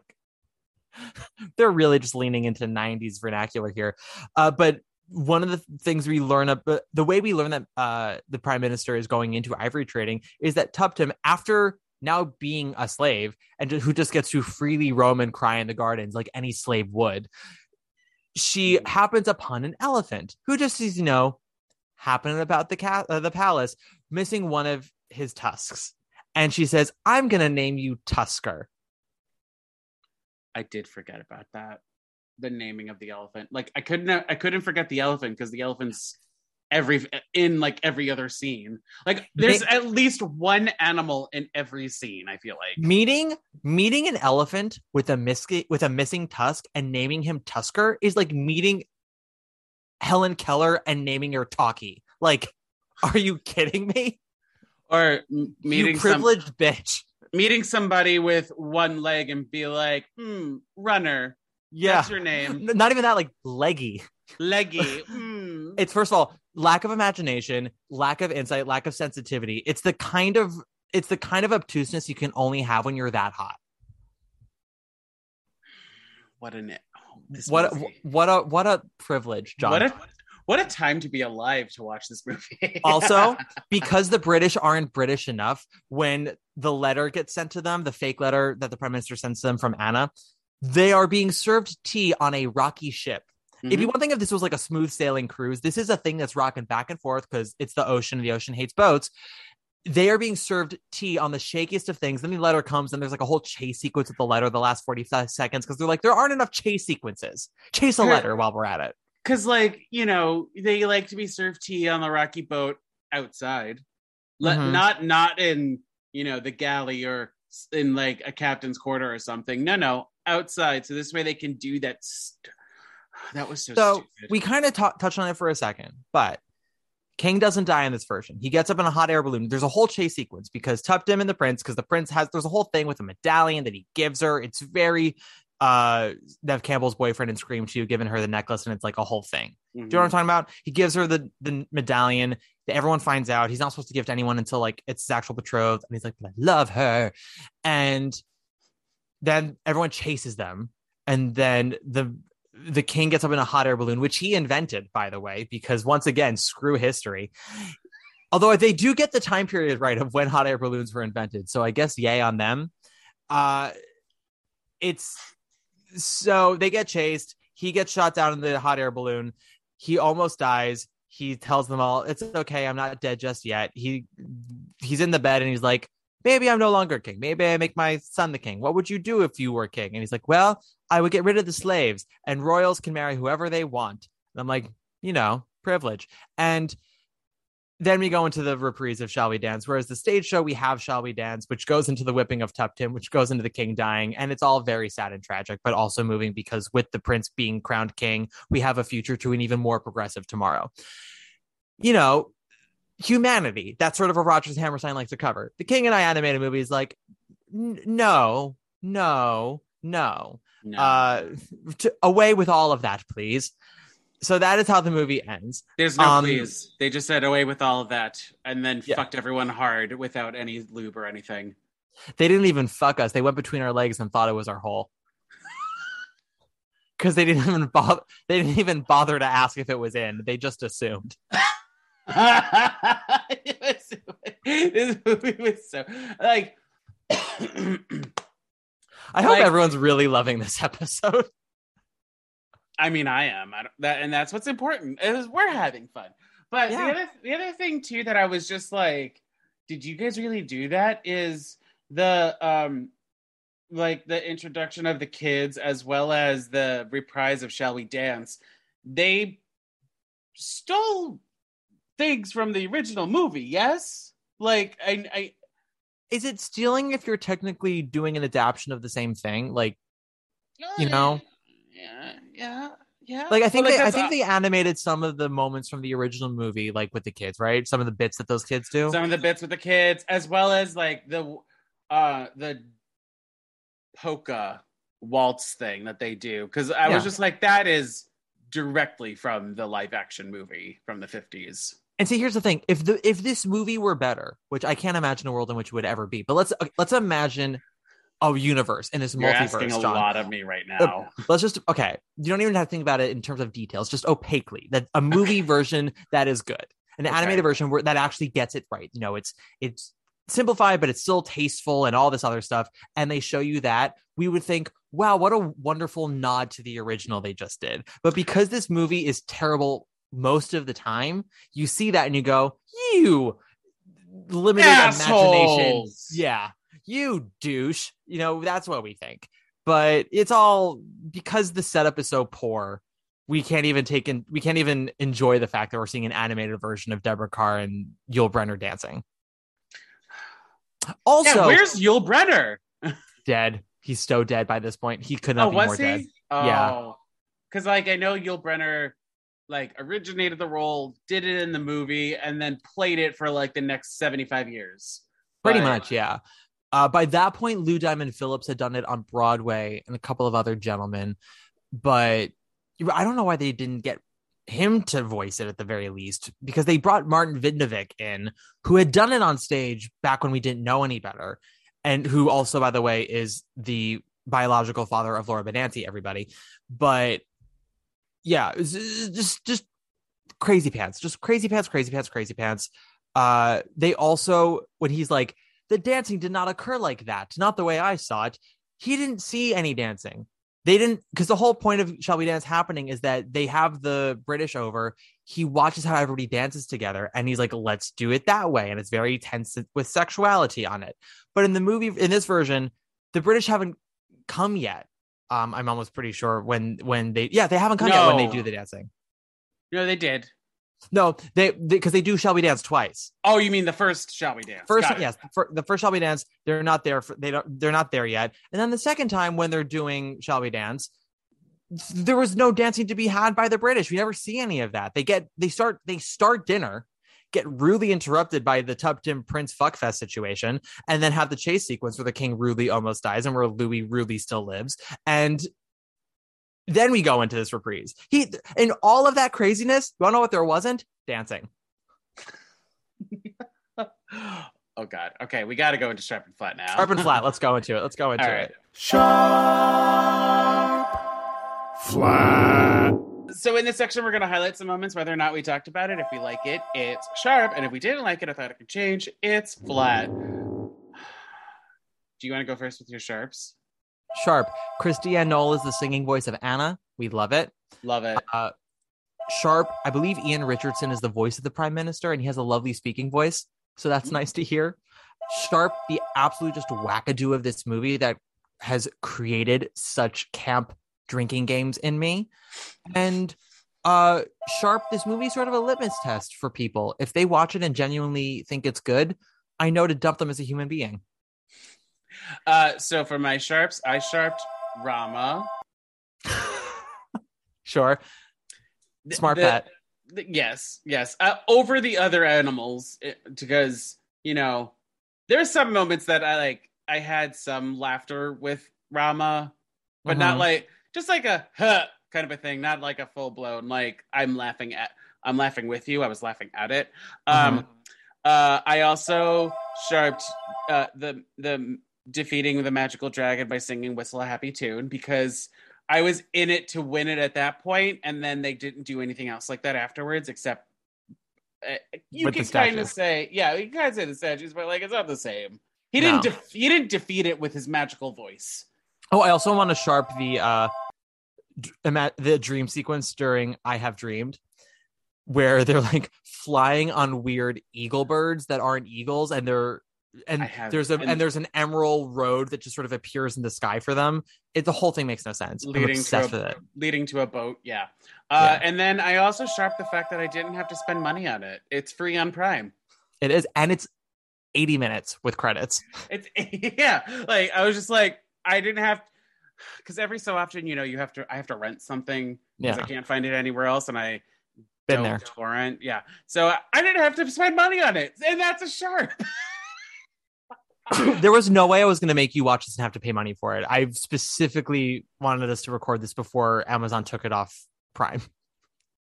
they're really just leaning into 90s vernacular here. Uh, but one of the things we learn about the way we learn that uh, the prime minister is going into ivory trading is that Tuptim, after now being a slave and who just gets to freely roam and cry in the gardens like any slave would, she happens upon an elephant who just is, you know, happening about the ca- uh, the palace, missing one of his tusks. And she says, I'm going to name you Tusker. I did forget about that. The naming of the elephant. Like, I couldn't. I couldn't forget the elephant because the elephant's every in like every other scene. Like, there's Ma- at least one animal in every scene. I feel like. Meeting meeting an elephant with a mis- with a missing tusk and naming him Tusker is like meeting Helen Keller and naming her Talkie. Like, are you kidding me? Or meeting you some privileged bitch. meeting somebody with one leg and be like, hmm, runner. Yeah. That's your name. Not even that, like leggy. Leggy. Hmm. It's first of all, lack of imagination, lack of insight, lack of sensitivity. It's the kind of it's the kind of obtuseness you can only have when you're that hot. What a oh, What movie. what a what a privilege, John. What a what a time to be alive to watch this movie. also, because the British aren't British enough, when the letter gets sent to them, the fake letter that the prime minister sends to them from Anna, they are being served tea on a rocky ship. It'd be one thing if this was like a smooth sailing cruise. This is a thing that's rocking back and forth because it's the ocean and the ocean hates boats. They are being served tea on the shakiest of things. Then the letter comes and there's like a whole chase sequence with the letter the last 45 seconds because they're like, there aren't enough chase sequences. Chase a letter while we're at it. Cause like, you know, they like to be served tea on the rocky boat outside. Le- Mhm. Not not in, you know, the galley or in like a captain's quarter or something. No, no, outside. So this way they can do that. St- that was so, So stupid. we kind of ta- touched on it for a second, but King doesn't die in this version. He gets up in a hot air balloon. There's a whole chase sequence because Tuptim and the prince, because the prince has there's a whole thing with a medallion that he gives her. It's very uh Neve Campbell's boyfriend in Scream 2 giving her the necklace, and it's like a whole thing. Do you know what I'm talking about? He gives her the the medallion. That everyone finds out he's not supposed to give to anyone until like it's his actual betrothed, and he's like, "But I love her," and then everyone chases them, and then the the king gets up in a hot air balloon, which he invented, by the way, because once again, screw history. Although they do get the time period right of when hot air balloons were invented, so I guess yay on them. Uh, it's so they get chased. He gets shot down in the hot air balloon. He almost dies. He tells them all, "It's okay. I'm not dead just yet." He he's in the bed and he's like, "Maybe I'm no longer king. Maybe I make my son the king. What would you do if you were king?" And he's like, "Well, I would get rid of the slaves, and royals can marry whoever they want." And I'm like, you know, privilege. And then we go into the reprise of Shall We Dance, whereas the stage show we have Shall We Dance, which goes into the whipping of Tuptim, which goes into the king dying, and it's all very sad and tragic, but also moving because with the prince being crowned king, we have a future to an even more progressive tomorrow. You know, humanity. That's sort of a Rodgers Hammerstein likes to cover. The King and I animated movie is like, n- no, no, no. No. Uh, to, away with all of that, please. So that is how the movie ends. There's no um, please. They just said away with all of that and then Yeah. fucked everyone hard without any lube or anything. They didn't even fuck us. They went between our legs and thought it was our hole. Because they didn't even bother. They didn't even bother to ask if it was in. They just assumed. It was- this movie was so like I hope Like- everyone's really loving this episode. I mean, I am. I don't, that, and that's what's important. Is we're having fun. But Yeah. the other the other thing too that I was just like, did you guys really do that? Is the um like the introduction of the kids as well as the reprise of Shall We Dance? They stole things from the original movie. Yes, like I, I Is it stealing if you're technically doing an adaptation of the same thing? Like, You know? yeah, yeah, yeah. like I think Well, they, I think uh, they animated some of the moments from the original movie, like with the kids, right? Some of the bits that those kids do. some of the bits with the kids as well as like the uh the polka waltz thing that they do because i Yeah. was just like that is directly from the live action movie from the 50s And see, here's the thing: if the if this movie were better, which I can't imagine a world in which it would ever be, but let's let's imagine a universe in this you're asking multiverse. a John. lot of me right uh, now Let's just okay. You don't even have to think about it in terms of details, just opaquely. That a movie version that is good, an Okay. animated version where that actually gets it right. You know, it's it's simplified, but it's still tasteful and all this other stuff. And they show you that we would think, wow, what a wonderful nod to the original they just did. But because this movie is terrible most of the time, you see that and you go, you limited imagination. Yeah, you douche. You know, that's what we think. But it's all because the setup is so poor. We can't even take in. We can't even enjoy the fact that we're seeing an animated version of Deborah Kerr and Yul Brynner dancing. Also, yeah where's yul brynner dead. He's so dead by this point. He could not oh be more he dead. oh Yeah. because like i know yul brynner like originated the role, did it in the movie, and then played it for like the next 75 years. Pretty But- much, yeah. Uh, by that point, Lou Diamond Phillips had done it on Broadway and a couple of other gentlemen, but I don't know why they didn't get him to voice it at the very least because they brought Martin Vidnovic in, who had done it on stage back when we didn't know any better, and who also, by the way, is the biological father of Laura Benanti. Everybody, but yeah, was just just crazy pants, just crazy pants, crazy pants, crazy pants. Uh, they also when he's like the dancing did not occur like that, not the way I saw it. He didn't see any dancing. They didn't because the whole point of Shall We Dance happening is that they have the British over. He watches how everybody dances together and he's like, let's do it that way. And it's very tense with sexuality on it. But in the movie, in this version, the British haven't come yet. Um, I'm almost pretty sure when when they yeah they haven't come yet when they do the dancing. No, they did. No, they because they, do Shall We Dance twice. Oh, you mean the first Shall We Dance? First, yes, for, the first Shall We Dance, they're not there. For, they don't. They're not there yet. And then the second time when they're doing Shall We Dance, there was no dancing to be had by the British. We never see any of that. They get they start they start dinner, get rudely interrupted by the Tuptim Prince fuckfest situation, and then have the chase sequence where the king rudely almost dies and where Louis rudely still lives, and then we go into this reprise. He in all of that craziness. You want to know what there wasn't? Dancing. oh God. Okay, we got to go into Sharp and Flat now. Sharp and flat. Let's go into it. Let's go into All right. it. Sharp. Flat. So in this section, we're going to highlight some moments, whether or not we talked about it. If we like it, it's sharp, and if we didn't like it, I thought it could change. It's flat. Do you want to go first with your sharps? Sharp. Christiane Noll is the singing voice of Anna. We love it. Love it. Uh, Sharp. I believe Ian Richardson is the voice of the prime minister, and he has a lovely speaking voice. So that's nice to hear. Sharp, the absolute just wackadoo of this movie that has created such camp drinking games in me. And uh Sharp, this movie is sort of a litmus test for people. If they watch it and genuinely think it's good, I know to dump them as a human being. Uh, so for my sharps, I sharped Rama. Sure. Smart the- bet. th- yes, yes. Uh, over the other animals, it- because you know, there's some moments that I like. I had some laughter with Rama, but not Mhm. like just like a huh kind of a thing, not like a full blown like I'm laughing at. I'm laughing with you. I was laughing at it. Um, uh, I also sharped uh, the the defeating the magical dragon by singing "Whistle a Happy Tune" because I was in it to win it at that point, and then they didn't do anything else like that afterwards, except uh, you With can kind of say, yeah, you can kind of say the statues, but like it's not the same. He No. didn't. Def- he didn't defeat it with his magical voice. Oh, I also want to sharp the uh d- the dream sequence during I Have Dreamed, where they're like flying on weird eagle birds that aren't eagles, and they're and have- there's a and- and, there's an emerald road that just sort of appears in the sky for them. It the whole thing makes no sense. Leading to a- with it. leading to a boat. Yeah. Uh, Yeah. And then I also sharp the fact that I didn't have to spend money on it. It's free on Prime. It is, and it's 80 minutes with credits. It's yeah. Like I was just like I didn't have because every so often you know you have to I have to rent something because Yeah, I can't find it anywhere else and I been there. torrent. Yeah. So I- didn't have to spend money on it, and that's a sharp. there was no way I was going to make you watch this and have to pay money for it. I specifically wanted us to record this before Amazon took it off Prime.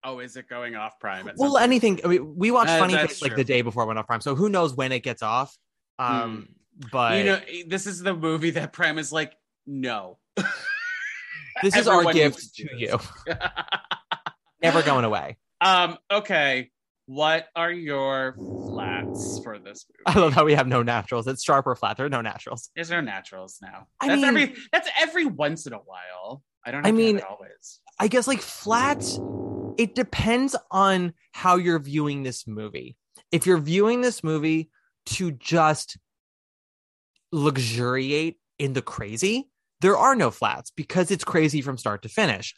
oh, is it going off Prime? Well, anything. I mean, we watched Uh, Funny Face like the day before it went off Prime, so who knows when it gets off? Um, but You know, this is the movie that Prime is like, no. this is our gift to you. Never going away. um. Okay. What are your flats for this movie? I love how we have no naturals. It's sharp or flat. There are no naturals. There's no naturals now. I that's mean- every. That's every once in a while. I don't. I mean- mean, always. I guess like flats, it depends on how you're viewing this movie. If you're viewing this movie to just luxuriate in the crazy, there are no flats because it's crazy from start to finish.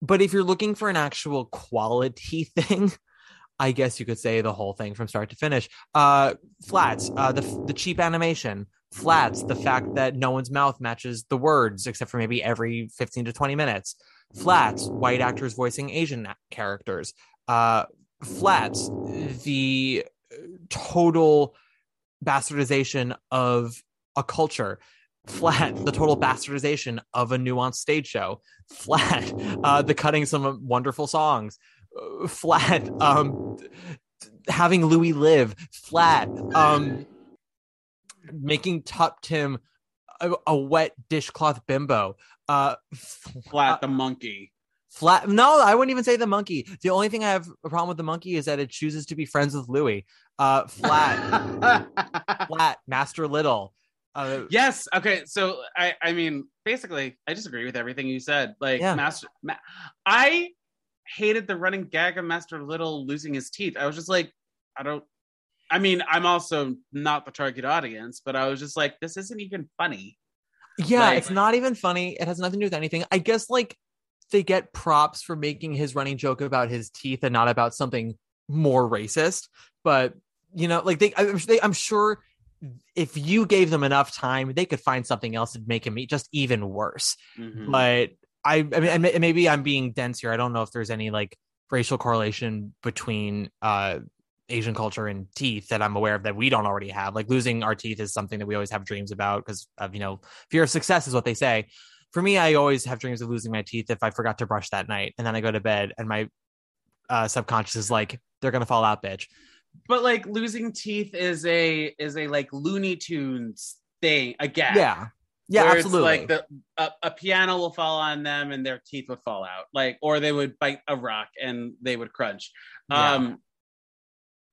But if you're looking for an actual quality thing, I guess you could say the whole thing from start to finish. Uh, flats, uh, the the cheap animation, flats, the fact that no one's mouth matches the words except for maybe every 15 to 20 minutes. Flats, white actors voicing Asian characters. Uh, Flats, the total bastardization of a culture. Flat, the total bastardization of a nuanced stage show. Flat, uh, the cutting some wonderful songs. Uh, flat, um, having Louis live. Flat, um, making Tuptim a, a wet dishcloth bimbo. Uh, Flat the monkey. Flat. No, I wouldn't even say the monkey. The only thing I have a problem with the monkey is that it chooses to be friends with Louis. Uh, flat, flat, Master Little. Uh, yes. Okay. So I, I mean, basically, I disagree with everything you said. Like, Yeah. Master, Ma- I hated the running gag of Master Little losing his teeth. I was just like, I don't. I mean, I'm also not the target audience, but I was just like, this isn't even funny. yeah, Like- it's not even funny. It has nothing to do with anything. I guess like they get props for making his running joke about his teeth and not about something more racist. But you know, like they, they, I'm sure if you gave them enough time, they could find something else to make him just even worse. Mhm. but I, I mean, maybe I'm being dense here. I don't know if there's any like racial correlation between uh Asian culture and teeth that I'm aware of that we don't already have. Like losing our teeth is something that we always have dreams about because of you know fear of success is what they say. For me, I always have dreams of losing my teeth if I forgot to brush that night, and then I go to bed and my uh, subconscious is like they're gonna fall out, bitch. But like losing teeth is a is a like Looney Tunes thing. again. Yeah, yeah, absolutely. like the a, a piano will fall on them and their teeth would fall out like or they would bite a rock and they would crunch Yeah. um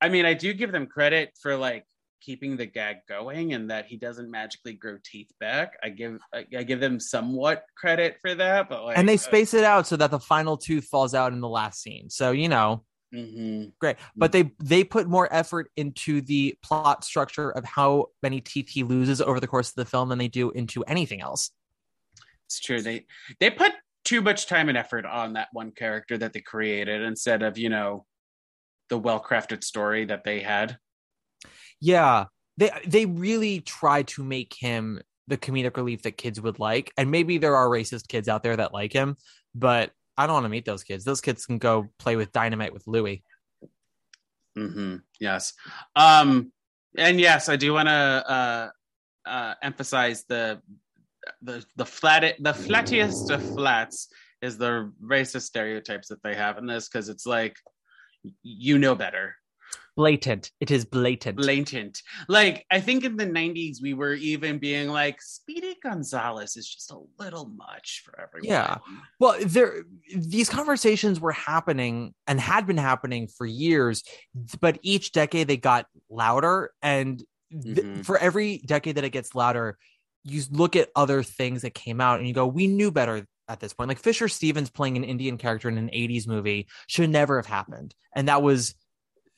i mean i do give them credit for like keeping the gag going and that he doesn't magically grow teeth back i give i, I give them somewhat credit for that but like and they uh, space it out so that the final tooth falls out in the last scene. So you know, mhm. great. But they they put more effort into the plot structure of how many teeth he loses over the course of the film than they do into anything else. It's true. They they put too much time and effort on that one character that they created instead of you know the well-crafted story that they had. Yeah. They they really try to make him the comedic relief that kids would like. And maybe there are racist kids out there that like him but i don't want to meet those kids. Those kids can go play with dynamite with louis hmm Yes. Um, and yes, I do want to uh, uh, emphasize the the the flat the flattiest of flats is the racist stereotypes that they have in this because it's like you know better blatant it is blatant blatant like i think in the 90s we were even being like speedy gonzalez is just a little much for everyone Yeah. Well, there these conversations were happening and had been happening for years, but each decade they got louder and th- Mhm. for every decade that it gets louder, you look at other things that came out and you go, we knew better at this point. Like Fisher Stevens playing an Indian character in an 80s movie should never have happened. And that was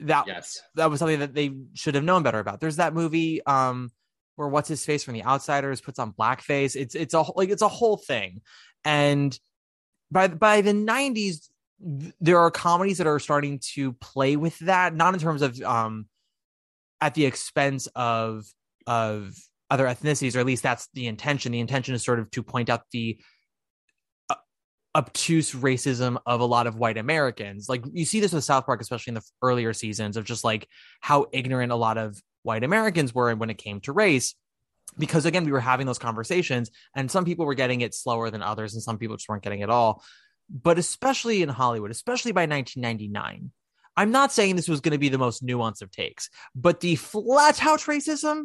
that yes that was something that they should have known better about. There's that movie um where what's his face from The Outsiders puts on blackface. It's it's a like it's a whole thing, and by by the '90s, there are comedies that are starting to play with that, not in terms of um at the expense of of other ethnicities, or at least that's the intention. The intention is sort of to point out the obtuse racism of a lot of white Americans. Like you see this with South Park, especially in the earlier seasons, of just like how ignorant a lot of white Americans were when it came to race. Because again, we were having those conversations, and some people were getting it slower than others, and some people just weren't getting it all. But especially in Hollywood, especially by 1999, I'm not saying this was going to be the most nuanced of takes, but the flat out racism,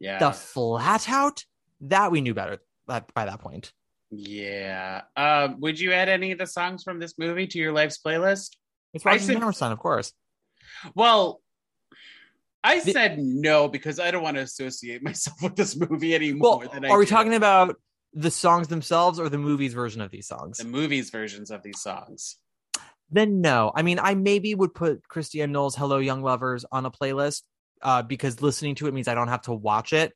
yeah the flat out, that we knew better by that point. Yeah um would you add any of the songs from this movie to your life's playlist It's Roger said- Hammerstein, of course. Well, I The- said no because I don't want to associate myself with this movie anymore. Well, than I are we talking about the songs themselves or the movie's version of these songs? the movies versions of these songs? Then no. I mean, I maybe would put Christiane Noll's "Hello, Young Lovers" on a playlist uh, because listening to it means I don't have to watch it.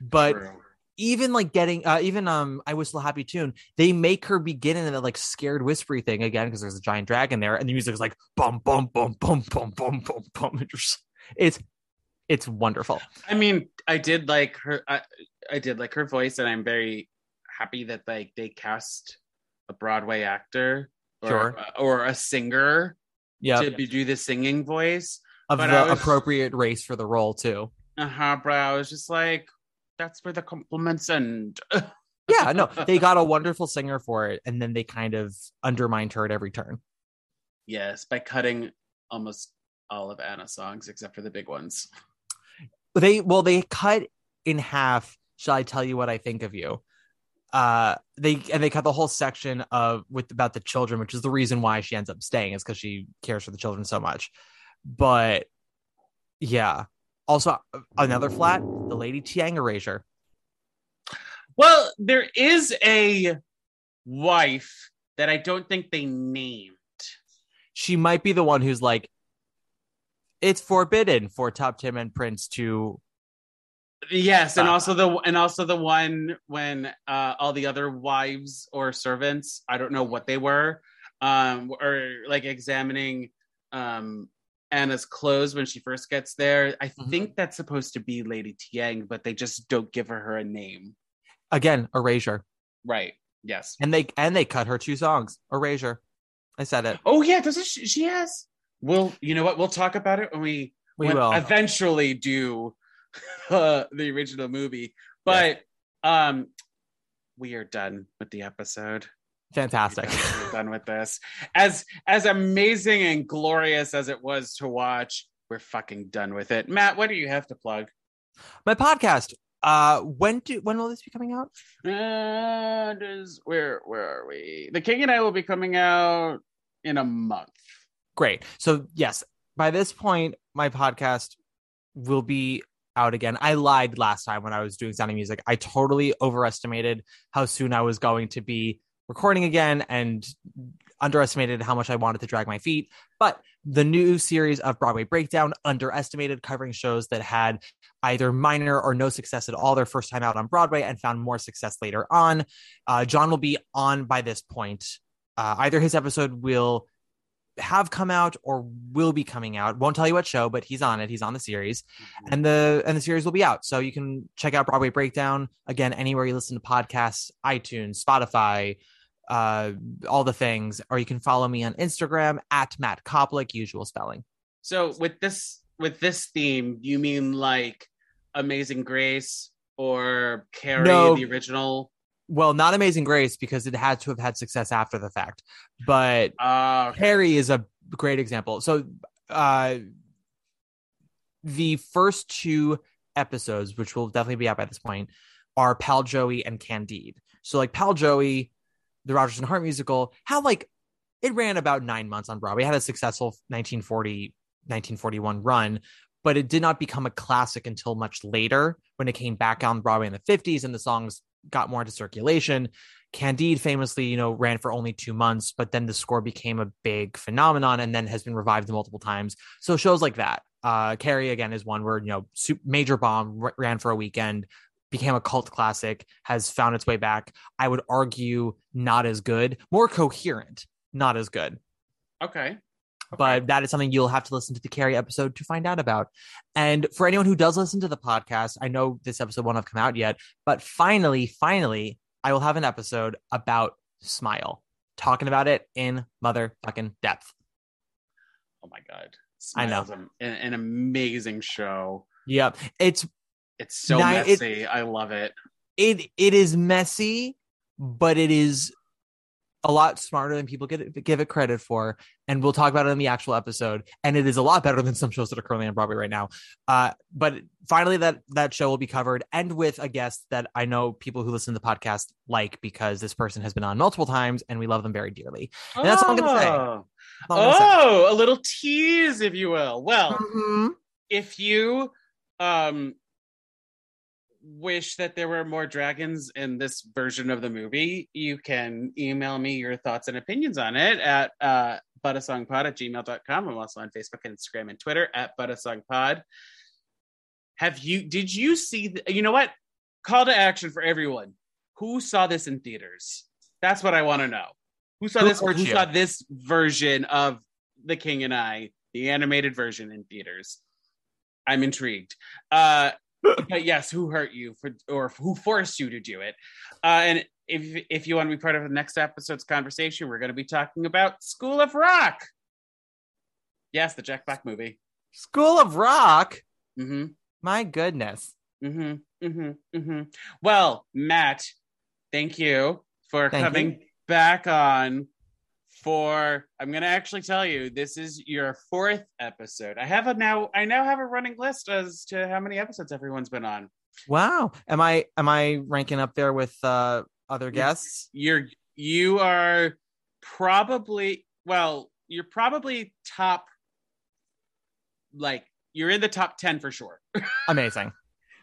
But True. Even like getting, uh, even um, I whistle a happy tune. They make her begin in that like scared whispery thing again because there's a giant dragon there, and the music is like bum bum bum bum bum bum bum bum. It's it's wonderful. I mean, I did like her. I, I did like her voice, and I'm very happy that like they cast a Broadway actor or, Sure. or a singer Yeah, to be, do the singing voice. of but the was- appropriate race for the role too. Uh huh, bro. I was just like, that's where the compliments end. Yeah, no, they got a wonderful singer for it, and then they kind of undermined her at every turn. yes, by cutting almost all of Anna's songs except for the big ones. They well, they cut in half. Shall I tell you what I think of you? Uh, they and they cut the whole section of with about the children, which is the reason why she ends up staying, is because she cares for the children so much. But yeah, also another flat, the Lady Thiang erasure. Well, there is a wife that I don't think they named. She might be the one who's like, it's forbidden for Tuptim and Prince to Yes, and also the and also the one when uh all the other wives or servants, I don't know what they were, um, or like examining um Anna's clothes when she first gets there. I Mhm. think that's supposed to be Lady Thiang, but they just don't give her her a name. again erasure. Right. Yes. And they and they cut her two songs. Erasure. I said it. Oh yeah, doesn't she, she has? Well, you know what? We'll talk about it when we We when- will. eventually do uh, the original movie. But um we are done with the episode. Fantastic. We're done, done with this. As as amazing and glorious as it was to watch, we're fucking done with it. Matt, what do you have to plug? My podcast. Uh when do when will this be coming out? Uh, does where where are we? The King and I will be coming out in a month. Great. So yes, by this point, my podcast will be out again. I lied last time when I was doing sounding music. I totally overestimated how soon I was going to be recording again and underestimated how much I wanted to drag my feet. But the new series of Broadway Breakdown underestimated covering shows that had either minor or no success at all their first time out on Broadway and found more success later on. Uh, John will be on by this point. Uh, either his episode will have come out or will be coming out. Won't tell you what show, but he's on it. He's on the series, and the and the series will be out. So you can check out Broadway Breakdown again anywhere you listen to podcasts, iTunes, Spotify, uh, all the things. Or you can follow me on Instagram at Matt Koplik, usual spelling. So with this with this theme, you mean like Amazing Grace or Carrie, No. the original? Well, not Amazing Grace because it had to have had success after the fact, but Uh, Carrie is a great example. So, uh, the first two episodes, which will definitely be out by this point, are Pal Joey and Candide. So, like Pal Joey, the Rodgers and Hart musical, how like it ran about nine months on Broadway. It had a successful 1940, 1941 run, but it did not become a classic until much later when it came back on Broadway in the 50s and the songs got more into circulation. Candide famously, you know, ran for only two months, but then the score became a big phenomenon and then has been revived multiple times. So shows like that. Uh, Carrie again is one where you know major bomb ran for a weekend, became a cult classic, has found its way back. I would argue not as good, more coherent, not as good. okay. But that is something you'll have to listen to the Carrie episode to find out about. And for anyone who does listen to the podcast, I know this episode won't have come out yet, but finally, finally, I will have an episode about Smile, talking about it in motherfucking depth. Oh my god. I know. An, an amazing show. Yep. It's It's so Now, it- messy. I love it. it it is messy, but it is a lot smarter than people get it, give it credit for. And we'll talk about it in the actual episode. And it is a lot better than some shows that are currently on Broadway right now. Uh, but finally, that that show will be covered, and with a guest that I know people who listen to the podcast like because this person has been on multiple times, and we love them very dearly. And that's all I'm say. Oh. Gonna say. Oh, a little tease, if you will. Well, Mhm. if you um wish that there were more dragons in this version of the movie, you can email me your thoughts and opinions on it at uh buttasongpod at gmail.com. I'm also on Facebook and Instagram and Twitter at buttasongpod. Have you did you see the, you know what? Call to action for everyone. Who saw this in theaters? That's what I want to know. Who saw Who this who you? saw this version of The King and I, the animated version in theaters? I'm intrigued. Uh, but yes, who hurt you for, or who forced you to do it? Uh, and if if you want to be part of the next episode's conversation, we're going to be talking about School of Rock. Yes, the Jack Black movie. School of Rock. Mm-hmm. My goodness. Mm-hmm. Mm-hmm. Mm-hmm. Well, Matt, thank you for Thank coming you. back on. For I'm going to actually tell you, this is your fourth episode. I have a now. I now have a running list as to how many episodes everyone's been on. Wow. Am I am I ranking up there with uh other guests? You're you are probably well. You're probably top. Like you're in the top ten for sure. Amazing.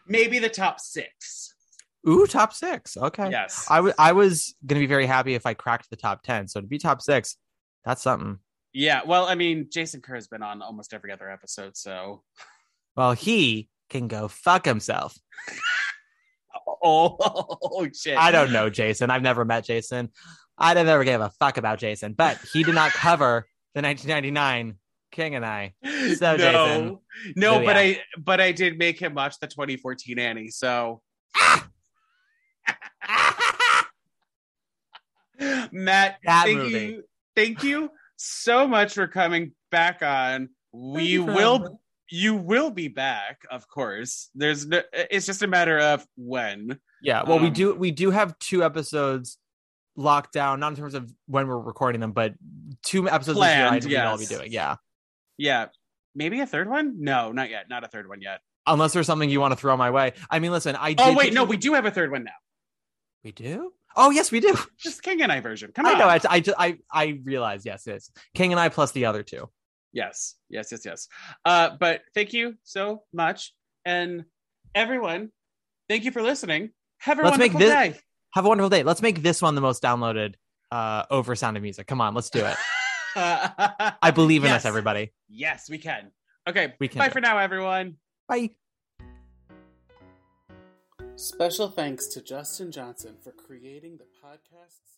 Maybe the top six. Ooh, top six. Okay. Yes. I wa- I was gonna be very happy if I cracked the top ten. So to be top six, that's something. Yeah, well, I mean, Jason Kerr has been on almost every other episode, so Well, he can go fuck himself. oh, oh shit. I don't know Jason. I've never met Jason. I never gave a fuck about Jason, but he did not cover the 1999 King and I. So, no, Jason, no, who but? I but I did make him watch the 2014 Annie. So, ah! Matt, That thank movie. you, thank you so much for coming back on. We you will having you will be back, of course. There's no, it's just a matter of when. Yeah, well, we Um, do we do have two episodes locked down, not in terms of when we're recording them, but two episodes this year I'll all be doing. Yeah, Yeah, maybe a third one? No, not yet. Not a third one yet. unless there's something you want to throw my way. I mean, listen, I Oh did- wait, no, we do have a third one now. we do. Oh yes, we do. Just King and I version. Come on. I know. I I just I I realize. Yes, it is King and I plus the other two. Yes, yes, yes, yes. Uh, but thank you so much, and everyone, thank you for listening. Have a Let's wonderful this- Have a wonderful day. Let's make this one the most downloaded uh over Sound of Music. Come on, let's do it. I believe in Yes. us, everybody. Yes, we can. Okay, We can bye for now, everyone. Bye. Special thanks to Justin Johnson for creating the podcast.